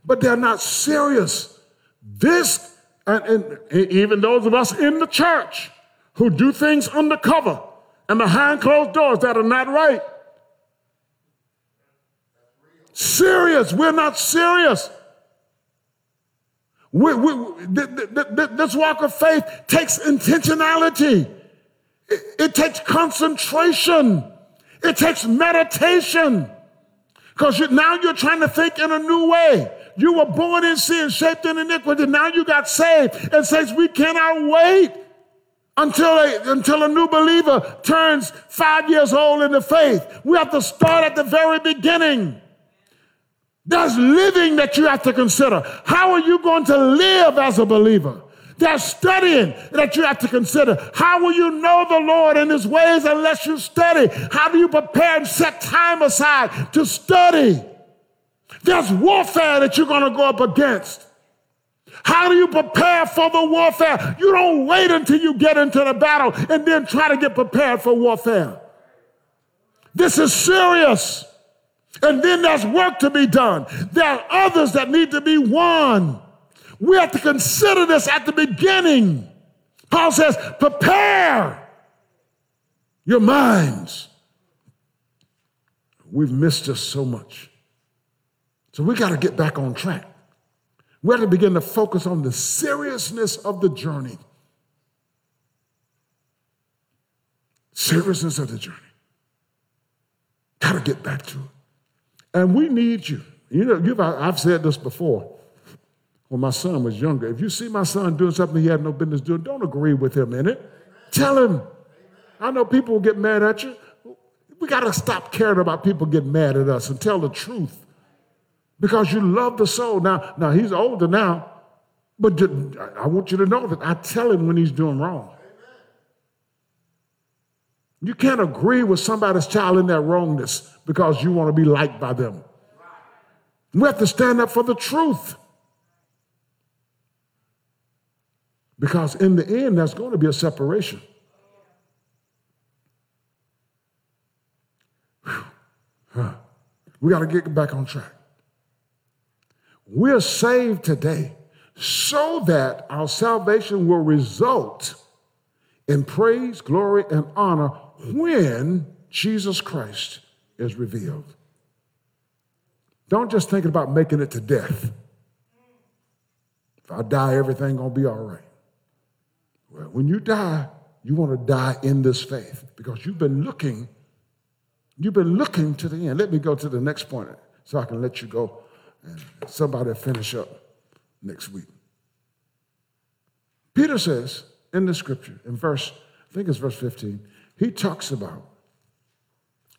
But they're not serious. This, and, and even those of us in the church who do things undercover and behind closed doors that are not right. Serious. We're not serious. We, we, this walk of faith takes intentionality. It, it takes concentration. It takes meditation. Because you, now you're trying to think in a new way. You were born in sin, shaped in iniquity. Now you got saved. And says we cannot wait until a, until a new believer turns five years old in the faith. We have to start at the very beginning. There's living that you have to consider. How are you going to live as a believer? There's studying that you have to consider. How will you know the Lord and his ways unless you study? How do you prepare and set time aside to study? There's warfare that you're going to go up against. How do you prepare for the warfare? You don't wait until you get into the battle and then try to get prepared for warfare. This is serious. And then there's work to be done. There are others that need to be won. We have to consider this at the beginning. Paul says, prepare your minds. We've missed just so much. So we got to get back on track. We have to begin to focus on the seriousness of the journey. Seriousness of the journey. Got to get back to it. And we need you. You know, I've said this before when my son was younger. If you see my son doing something he had no business doing, don't agree with him in it. Tell him. I know people will get mad at you. We got to stop caring about people getting mad at us and tell the truth because you love the soul. Now, now he's older now, but I want you to know that I tell him when he's doing wrong. You can't agree with somebody's child in their wrongness because you want to be liked by them. We have to stand up for the truth. Because in the end, there's going to be a separation. We got to get back on track. We're saved today so that our salvation will result in praise, glory, and honor when Jesus Christ is revealed. Don't just think about making it to death. If I die, everything gonna be all right. Well, when you die, you want to die in this faith because you've been looking, you've been looking to the end. Let me go to the next point so I can let you go and somebody finish up next week. Peter says in the scripture, in verse, I think it's verse 15, he talks about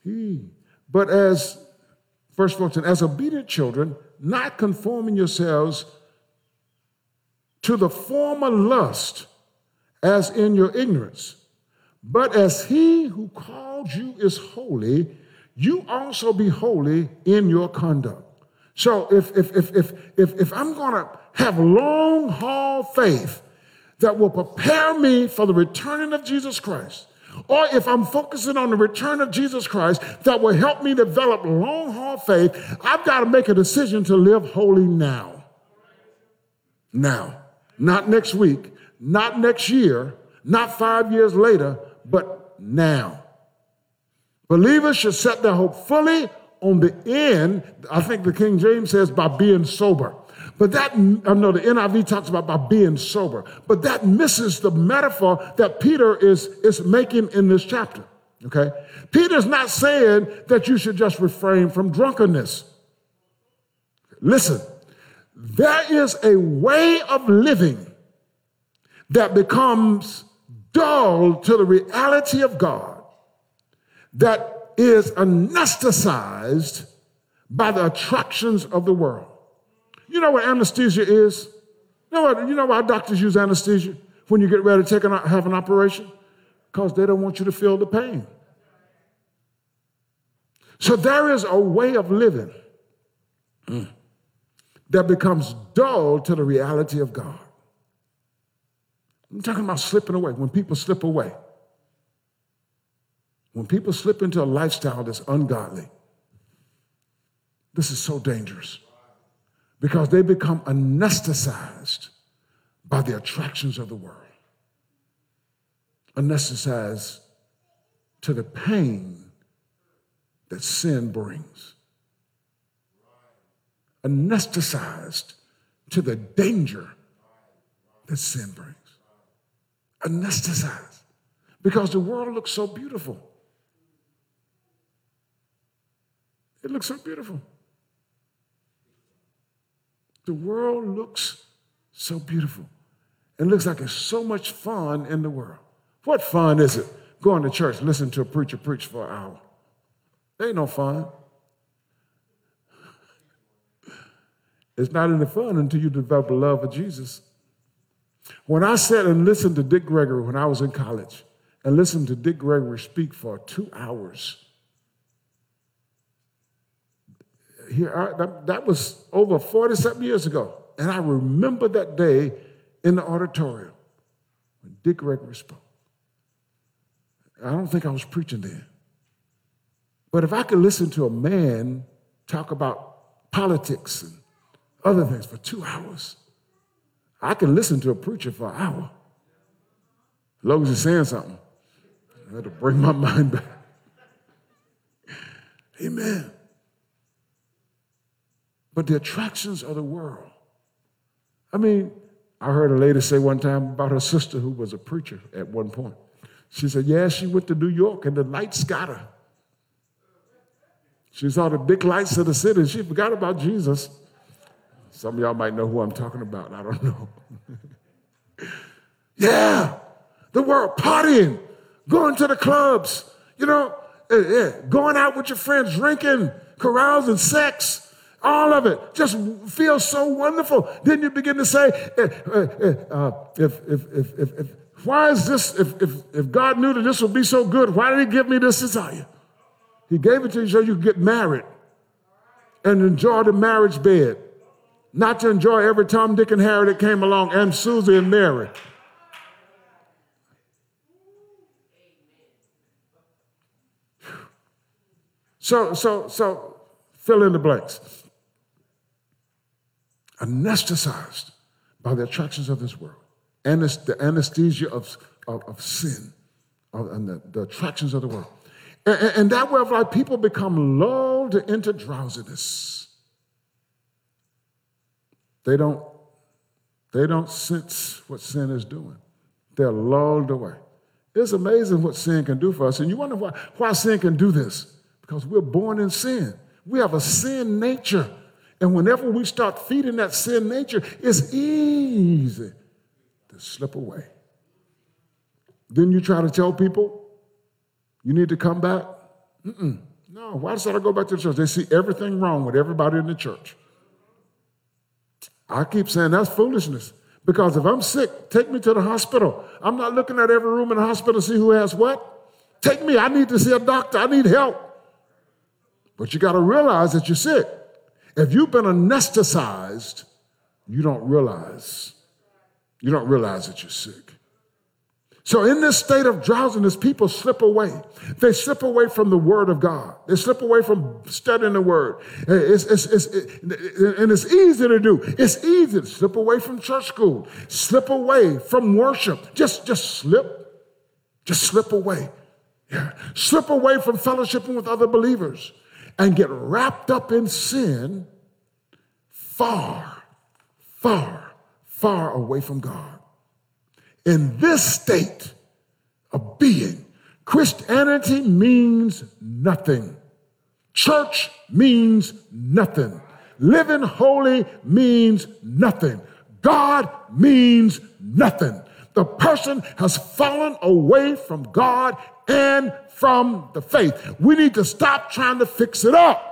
he, but as, verse 14, as obedient children, not conforming yourselves to the former lust as in your ignorance. But as he who called you is holy, you also be holy in your conduct. So if if if if if, if I'm gonna have long haul faith that will prepare me for the returning of Jesus Christ, or if I'm focusing on the return of Jesus Christ that will help me develop long haul faith, I've got to make a decision to live holy now. Now, not next week, not next year, not five years later, but now. Believers should set their hope fully on the end. I think the King James says by being sober. But that, I know the NIV talks about by being sober, but that misses the metaphor that Peter is, is making in this chapter. Okay? Peter's not saying that you should just refrain from drunkenness. Listen, there is a way of living that becomes dull to the reality of God that is anesthetized by the attractions of the world. You know what anesthesia is? You know, what, you know why doctors use anesthesia when you get ready to take an, have an operation? Because they don't want you to feel the pain. So there is a way of living mm, that becomes dull to the reality of God. I'm talking about slipping away, when people slip away. When people slip into a lifestyle that's ungodly, this is so dangerous because they become anesthetized by the attractions of the world, anesthetized to the pain that sin brings, anesthetized to the danger that sin brings, anesthetized because the world looks so beautiful. It looks so beautiful. The world looks so beautiful. It looks like it's so much fun in the world. What fun is it? Going to church, listen to a preacher preach for an hour. ain't no fun. It's not any fun until you develop a love for Jesus. When I sat and listened to Dick Gregory when I was in college, and listened to Dick Gregory speak for two hours, here, that, that was over 40 something years ago. And I remember that day in the auditorium when Dick Gregory spoke. I don't think I was preaching then. But if I could listen to a man talk about politics and other things for two hours, I can listen to a preacher for an hour. As long as he's saying something. I had to bring my mind back. Amen but the attractions of the world. I mean, I heard a lady say one time about her sister who was a preacher at one point. She said, Yeah, she went to New York and the lights got her. She saw the big lights of the city. She forgot about Jesus. Some of y'all might know who I'm talking about. I don't know. yeah, the world partying, going to the clubs, you know, eh, going out with your friends, drinking, carousing, sex all of it just feels so wonderful. Then you begin to say, eh, eh, eh, uh, if, if, if, if, why is this, if, if, if God knew that this would be so good, why did he give me this desire? He gave it to you so you could get married and enjoy the marriage bed, not to enjoy every Tom, Dick, and Harry that came along, and Susie and Mary. So, so, so, fill in the blanks anesthetized by the attractions of this world, and the anesthesia of, of, of sin, of, and the, the, attractions of the world. And, and that way of life, people become lulled into drowsiness. They don't, they don't sense what sin is doing. They're lulled away. It's amazing what sin can do for us. And you wonder why, why sin can do this? Because we're born in sin. We have a sin nature. And whenever we start feeding that sin nature, it's easy to slip away. Then you try to tell people you need to come back. Mm-mm. No, why should I go back to the church? They see everything wrong with everybody in the church. I keep saying that's foolishness. Because if I'm sick, take me to the hospital. I'm not looking at every room in the hospital to see who has what. Take me. I need to see a doctor. I need help. But you got to realize that you're sick. If you've been anesthetized, you don't realize. You don't realize that you're sick. So, in this state of drowsiness, people slip away. They slip away from the Word of God. They slip away from studying the Word. Eh, it's, it's, it's, it, and it's easy to do. It's easy to slip away from church school, slip away from worship. Just, just slip, just slip away. Yeah. Slip away from fellowshipping with other believers and get wrapped up in sin far, far, far away from God. In this state of being, Christianity means nothing. Church means nothing. Living holy means nothing. God means nothing the person has fallen away from God and from the faith. We need to stop trying to fix it up.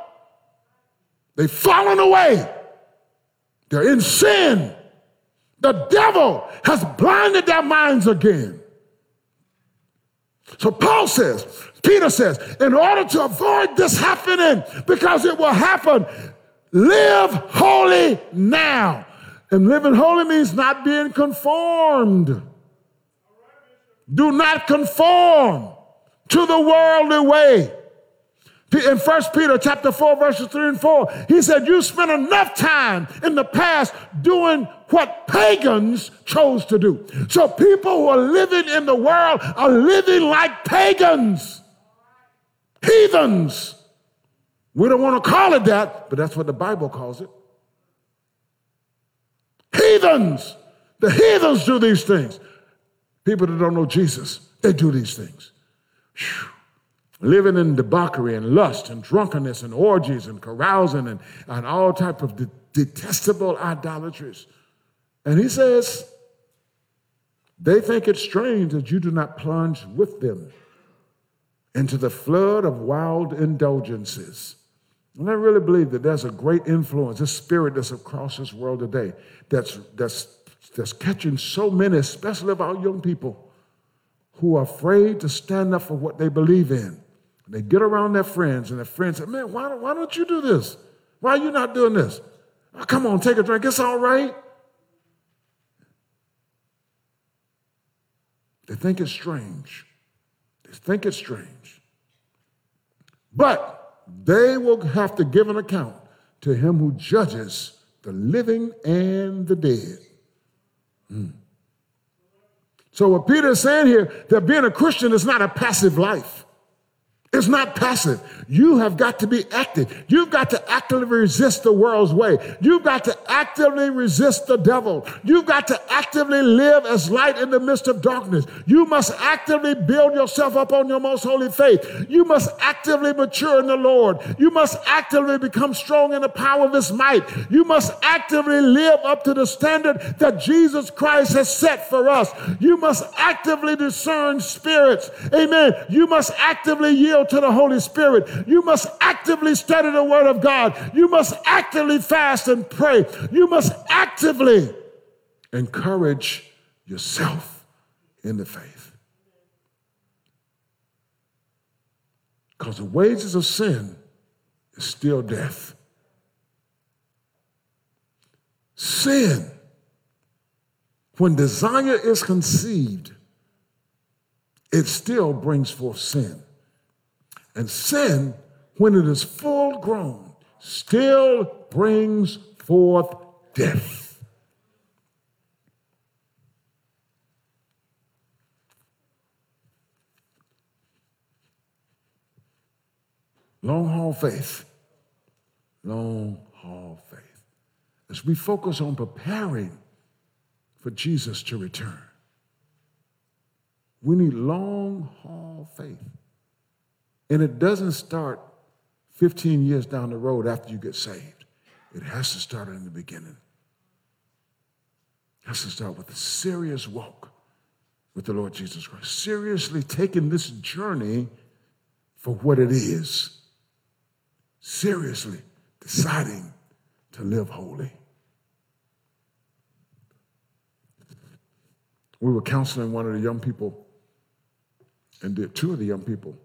They've fallen away. They're in sin. The devil has blinded their minds again. So Paul says, Peter says, in order to avoid this happening, because it will happen, live holy now. And living holy means not being conformed. Do not conform to the worldly way. In 1 Peter chapter 4, verses 3 and 4, he said, You spent enough time in the past doing what pagans chose to do. So people who are living in the world are living like pagans, heathens. We don't want to call it that, but that's what the Bible calls it. Heathens. The heathens do these things. People that don't know Jesus, they do these things. Living in debauchery and lust and drunkenness and orgies and carousing and, and all type of de- detestable idolatries. And he says, they think it strange that you do not plunge with them into the flood of wild indulgences. And I really believe that there's a great influence, this spirit that's across this world today, that's, that's, that's catching so many, especially of our young people, who are afraid to stand up for what they believe in. They get around their friends, and their friends say, Man, why, why don't you do this? Why are you not doing this? Oh, come on, take a drink. It's all right. They think it's strange. They think it's strange. But they will have to give an account to him who judges the living and the dead. Mm. So, what Peter is saying here, that being a Christian is not a passive life. It's not passive. You have got to be active. You've got to actively resist the world's way. You've got to actively resist the devil. You've got to actively live as light in the midst of darkness. You must actively build yourself up on your most holy faith. You must actively mature in the Lord. You must actively become strong in the power of his might. You must actively live up to the standard that Jesus Christ has set for us. You must actively discern spirits. Amen. You must actively yield yield to the Holy Spirit. You must actively study the Word of God. You must actively fast and pray. You must actively encourage yourself in the faith. Because the wages of sin is still death. Sin, when desire is conceived, it still brings forth sin. And sin, when it is full grown, still brings forth death. Long haul faith. Long haul faith. As we focus on preparing for Jesus to return, we need long haul faith. And it doesn't start 15 years down the road after you get saved. It has to start in the beginning. It has to start with a serious walk with the Lord Jesus Christ. Seriously taking this journey for what it is. Seriously deciding to live holy. We were counseling one of the young people, and two of the young people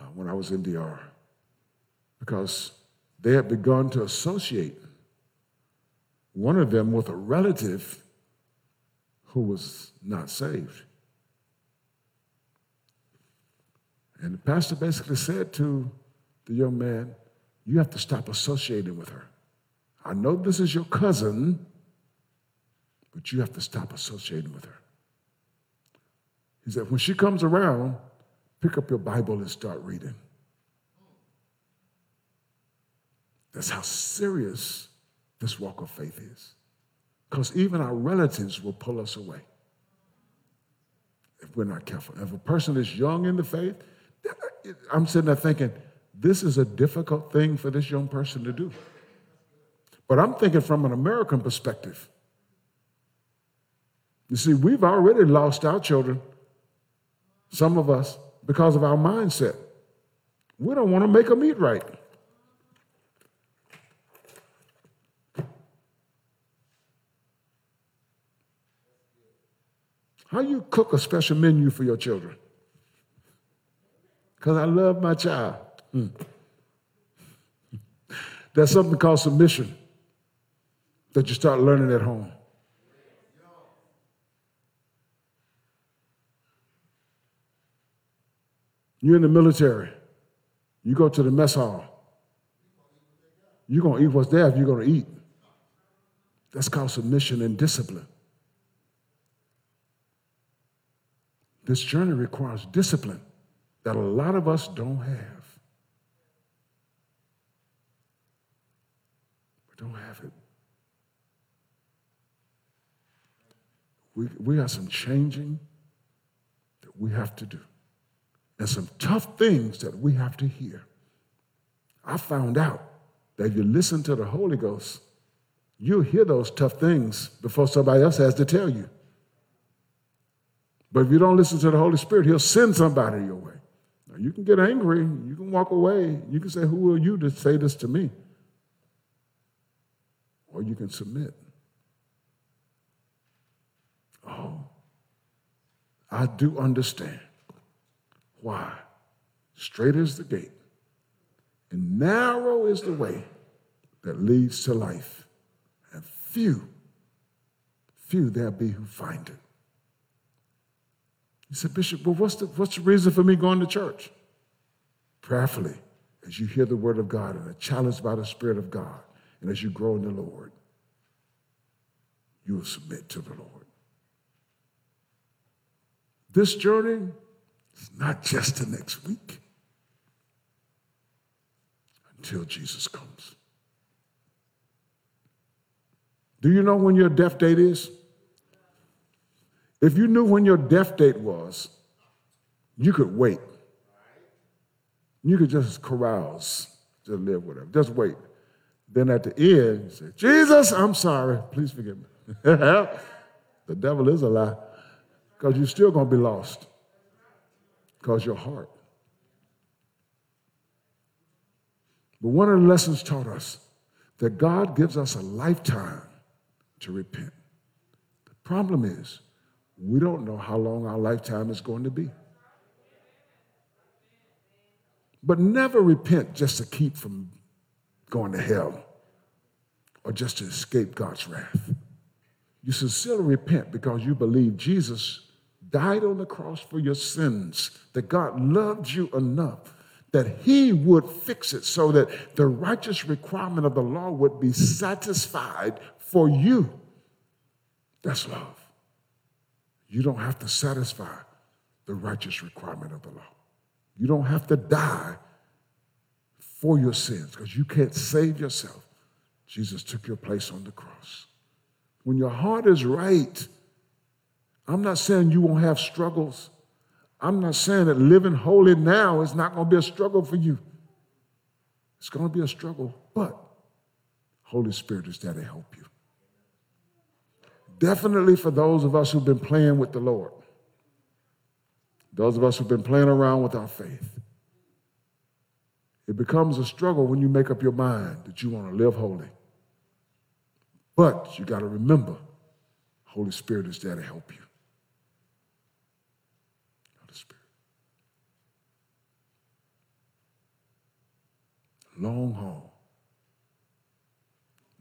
uh, when I was in DR because they had begun to associate one of them with a relative who was not saved. And the pastor basically said to the young man, You have to stop associating with her. I know this is your cousin, but you have to stop associating with her. He said, When she comes around, Pick up your Bible and start reading. That's how serious this walk of faith is. Because even our relatives will pull us away if we're not careful. If a person is young in the faith, I'm sitting there thinking, this is a difficult thing for this young person to do. But I'm thinking from an American perspective. You see, we've already lost our children, some of us, because of our mindset. We don't want to make them eat right. How you cook a special menu for your children? Because I love my child. Hmm. There's something called submission that you start learning at home. You're in the military. You go to the mess hall. You're going to eat what's there if you're going to eat. That's called submission and discipline. This journey requires discipline that a lot of us don't have. We don't have it. We, we have some changing that we have to do and some tough things that we have to hear. I found out that if you listen to the Holy Ghost, you'll hear those tough things before somebody else has to tell you. But if you don't listen to the Holy Spirit, He'll send somebody your way. Now, you can get angry, you can walk away, you can say, Who are you to say this to me? Or you can submit. Oh, I do understand why. Straight is the gate, and narrow is the way that leads to life, and few, few there be who find it. He said, Bishop, well, what's the, what's the reason for me going to church? Prayerfully, as you hear the word of God and are challenged by the Spirit of God, and as you grow in the Lord, you will submit to the Lord. This journey is not just the next week until Jesus comes. Do you know when your death date is? If you knew when your death date was, you could wait. You could just carouse, just live whatever. Just wait. Then at the end, say, Jesus, I'm sorry. Please forgive me. the devil is a lie. Because you're still going to be lost. Because your heart. But one of the lessons taught us that God gives us a lifetime to repent. The problem is, we don't know how long our lifetime is going to be. But never repent just to keep from going to hell or just to escape God's wrath. You sincerely repent because you believe Jesus died on the cross for your sins, that God loved you enough that he would fix it so that the righteous requirement of the law would be satisfied for you. That's love. You don't have to satisfy the righteous requirement of the law. You don't have to die for your sins because you can't save yourself. Jesus took your place on the cross. When your heart is right, I'm not saying you won't have struggles. I'm not saying that living holy now is not going to be a struggle for you. It's going to be a struggle, but Holy Spirit is there to help you. Definitely for those of us who've been playing with the Lord, those of us who've been playing around with our faith. It becomes a struggle when you make up your mind that you want to live holy. But you got to remember, Holy Spirit is there to help you. Long haul.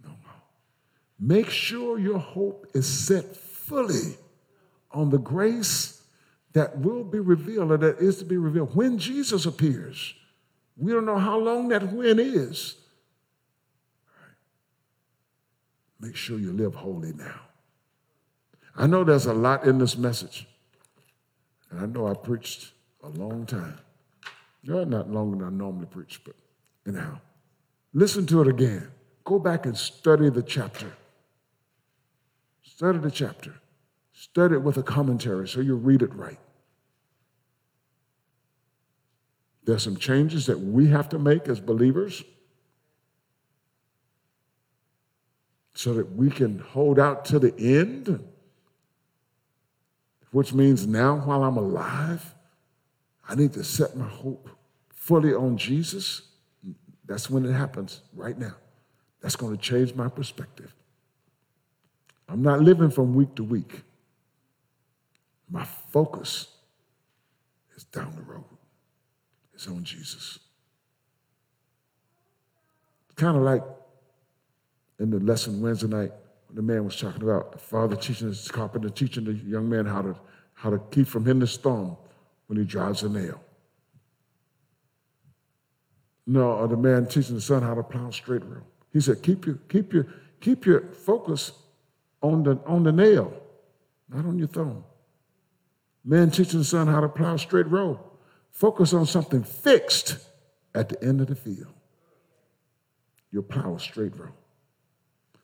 Long haul. Make sure your hope is set fully on the grace that will be revealed or that is to be revealed when Jesus appears. We don't know how long that when is. Make sure you live holy now. I know there's a lot in this message. And I know I preached a long time. Well, not longer than I normally preach, but anyhow. Listen to it again. Go back and study the chapter. Study the chapter. Study it with a commentary so you read it right. There's some changes that we have to make as believers so that we can hold out to the end which means now while I'm alive, I need to set my hope fully on Jesus. That's when it happens, right now. That's going to change my perspective. I'm not living from week to week. My focus is down the road, it's on Jesus. Kind of like in the lesson Wednesday night when the man was talking about the father teaching his carpenter, teaching the young man how to, how to keep from hitting the stone when he drives a nail. No, uh, the man teaching the son how to plow straight road. He said, keep your, keep your, keep your focus on the, on the nail, not on your thumb. Man teaching the son how to plow straight row. Focus on something fixed at the end of the field. You'll plow a straight row.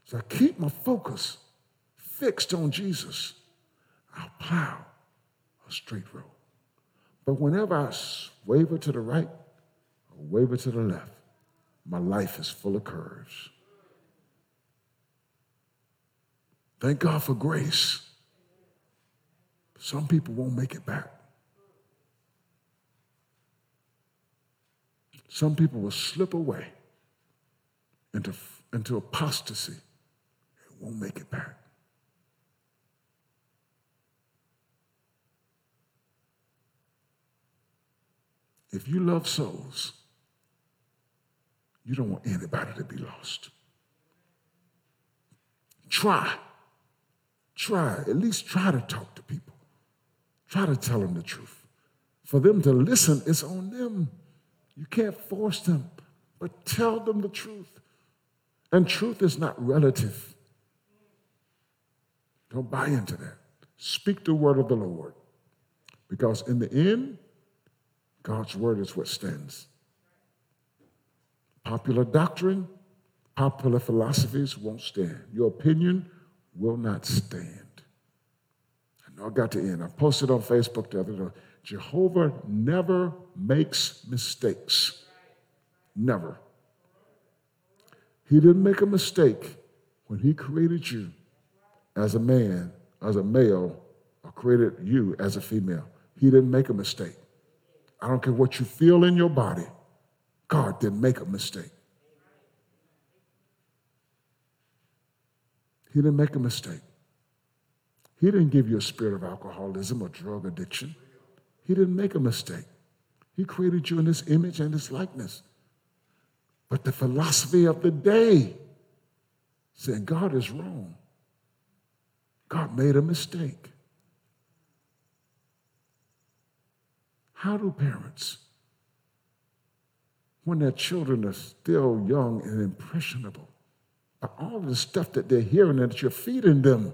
So I keep my focus fixed on Jesus. I'll plow a straight road. But whenever I waver to the right or waver to the left, my life is full of curves. Thank God for grace. Some people won't make it back. Some people will slip away into, into apostasy and won't make it back. If you love souls, you don't want anybody to be lost. Try. Try. At least try to talk to people. Try to tell them the truth. For them to listen, it's on them. You can't force them, but tell them the truth. And truth is not relative. Don't buy into that. Speak the word of the Lord. Because in the end, God's word is what stands. Popular doctrine, popular philosophies won't stand. Your opinion will not stand. I know I got to end. I posted on Facebook the other day Jehovah never makes mistakes. Never. He didn't make a mistake when he created you as a man, as a male, or created you as a female. He didn't make a mistake. I don't care what you feel in your body, God didn't make a mistake. He didn't make a mistake. He didn't give you a spirit of alcoholism or drug addiction. He didn't make a mistake. He created you in his image and his likeness. But the philosophy of the day said God is wrong. God made a mistake. How do parents, when their children are still young and impressionable, all the stuff that they're hearing and that you're feeding them,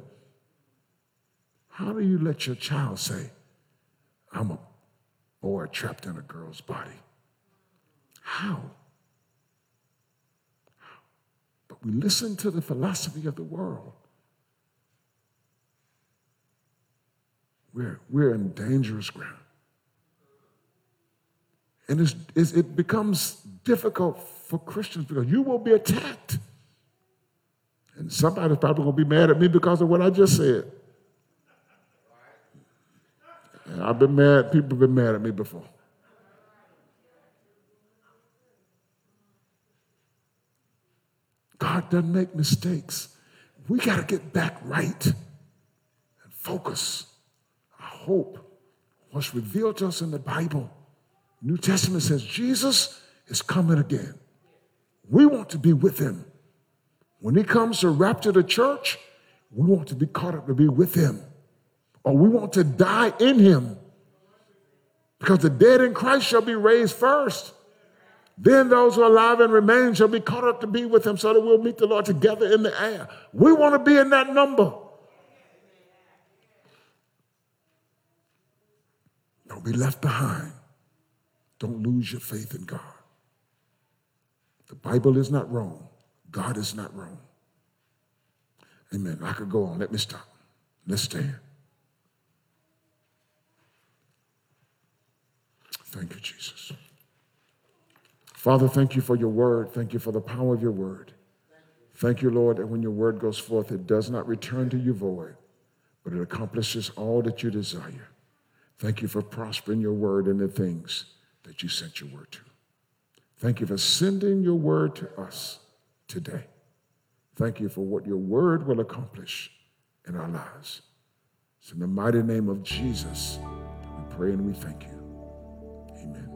how do you let your child say, I'm a boy trapped in a girl's body? How? But we listen to the philosophy of the world. We're, we're in dangerous ground. And it's, it's, it becomes difficult for Christians because you will be attacked. And somebody's probably going to be mad at me because of what I just said. And I've been mad, people have been mad at me before. God doesn't make mistakes. We got to get back right and focus. I hope what's revealed to us in the Bible. New Testament says Jesus is coming again. We want to be with him. When he comes to rapture the church, we want to be caught up to be with him. Or we want to die in him. Because the dead in Christ shall be raised first. Then those who are alive and remain shall be caught up to be with him so that we'll meet the Lord together in the air. We want to be in that number. Don't be left behind. Don't lose your faith in God. The Bible is not wrong. God is not wrong. Amen. I could go on. Let me stop. Let's stand. Thank you, Jesus. Father, thank you for your word. Thank you for the power of your word. Thank you, Lord, that when your word goes forth, it does not return to you void, but it accomplishes all that you desire. Thank you for prospering your word in the things that you sent your word to. Thank you for sending your word to us today. Thank you for what your word will accomplish in our lives. It's in the mighty name of Jesus we pray and we thank you. Amen.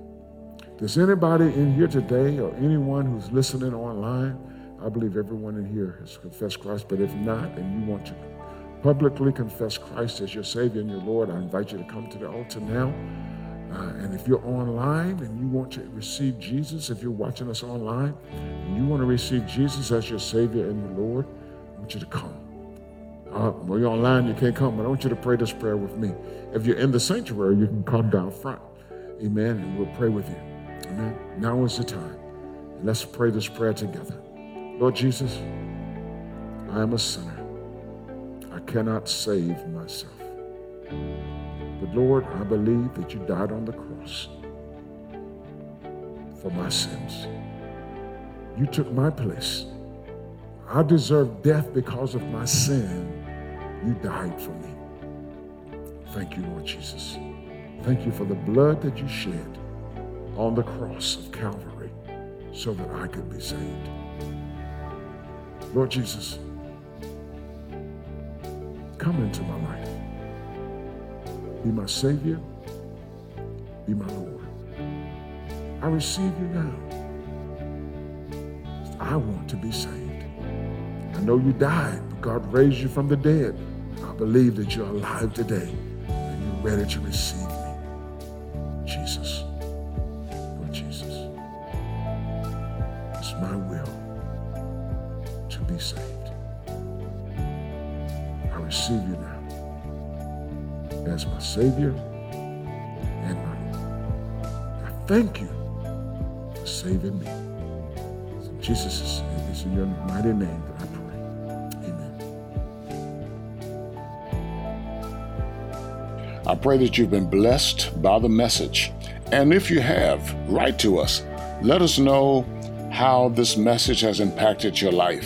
Does anybody in here today or anyone who's listening online, I believe everyone in here has confessed Christ, but if not, and you want to publicly confess Christ as your Savior and your Lord, I invite you to come to the altar now. Uh, and if you're online and you want to receive Jesus, if you're watching us online and you want to receive Jesus as your Savior and your Lord, I want you to come. Uh, well, you're online, you can't come, but I want you to pray this prayer with me. If you're in the sanctuary, you can come down front. Amen. And we'll pray with you. Amen. Now is the time. And Let's pray this prayer together. Lord Jesus, I am a sinner. I cannot save myself. But Lord, I believe that you died on the cross for my sins. You took my place. I deserve death because of my sin. You died for me. Thank you, Lord Jesus. Thank you for the blood that you shed on the cross of Calvary so that I could be saved. Lord Jesus, come into my life. Be my Savior. Be my Lord. I receive you now. I want to be saved. I know you died, but God raised you from the dead. I believe that you're alive today and you're ready to receive me. Jesus. Lord Jesus. It's my will to be saved. I receive you now as my Savior and my Lord. I thank you for saving me. Jesus is in your mighty name that I pray. Amen. I pray that you've been blessed by the message. And if you have, write to us. Let us know how this message has impacted your life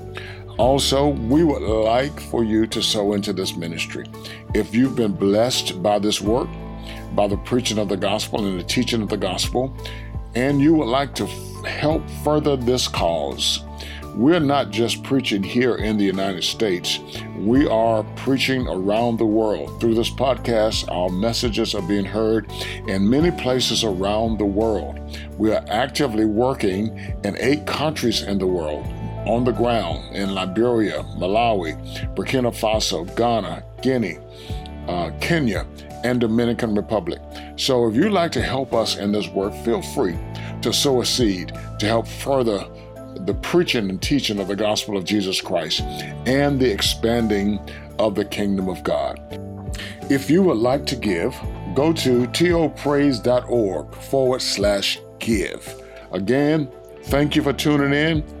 Also, we would like for you to sow into this ministry. If you've been blessed by this work, by the preaching of the gospel and the teaching of the gospel, and you would like to help further this cause, we're not just preaching here in the United States. We are preaching around the world. Through this podcast, our messages are being heard in many places around the world. We are actively working in eight countries in the world on the ground in Liberia, Malawi, Burkina Faso, Ghana, Guinea, uh, Kenya, and Dominican Republic. So if you'd like to help us in this work, feel free to sow a seed to help further the preaching and teaching of the gospel of Jesus Christ and the expanding of the kingdom of God. If you would like to give, go to topraise.org forward slash give. Again, thank you for tuning in.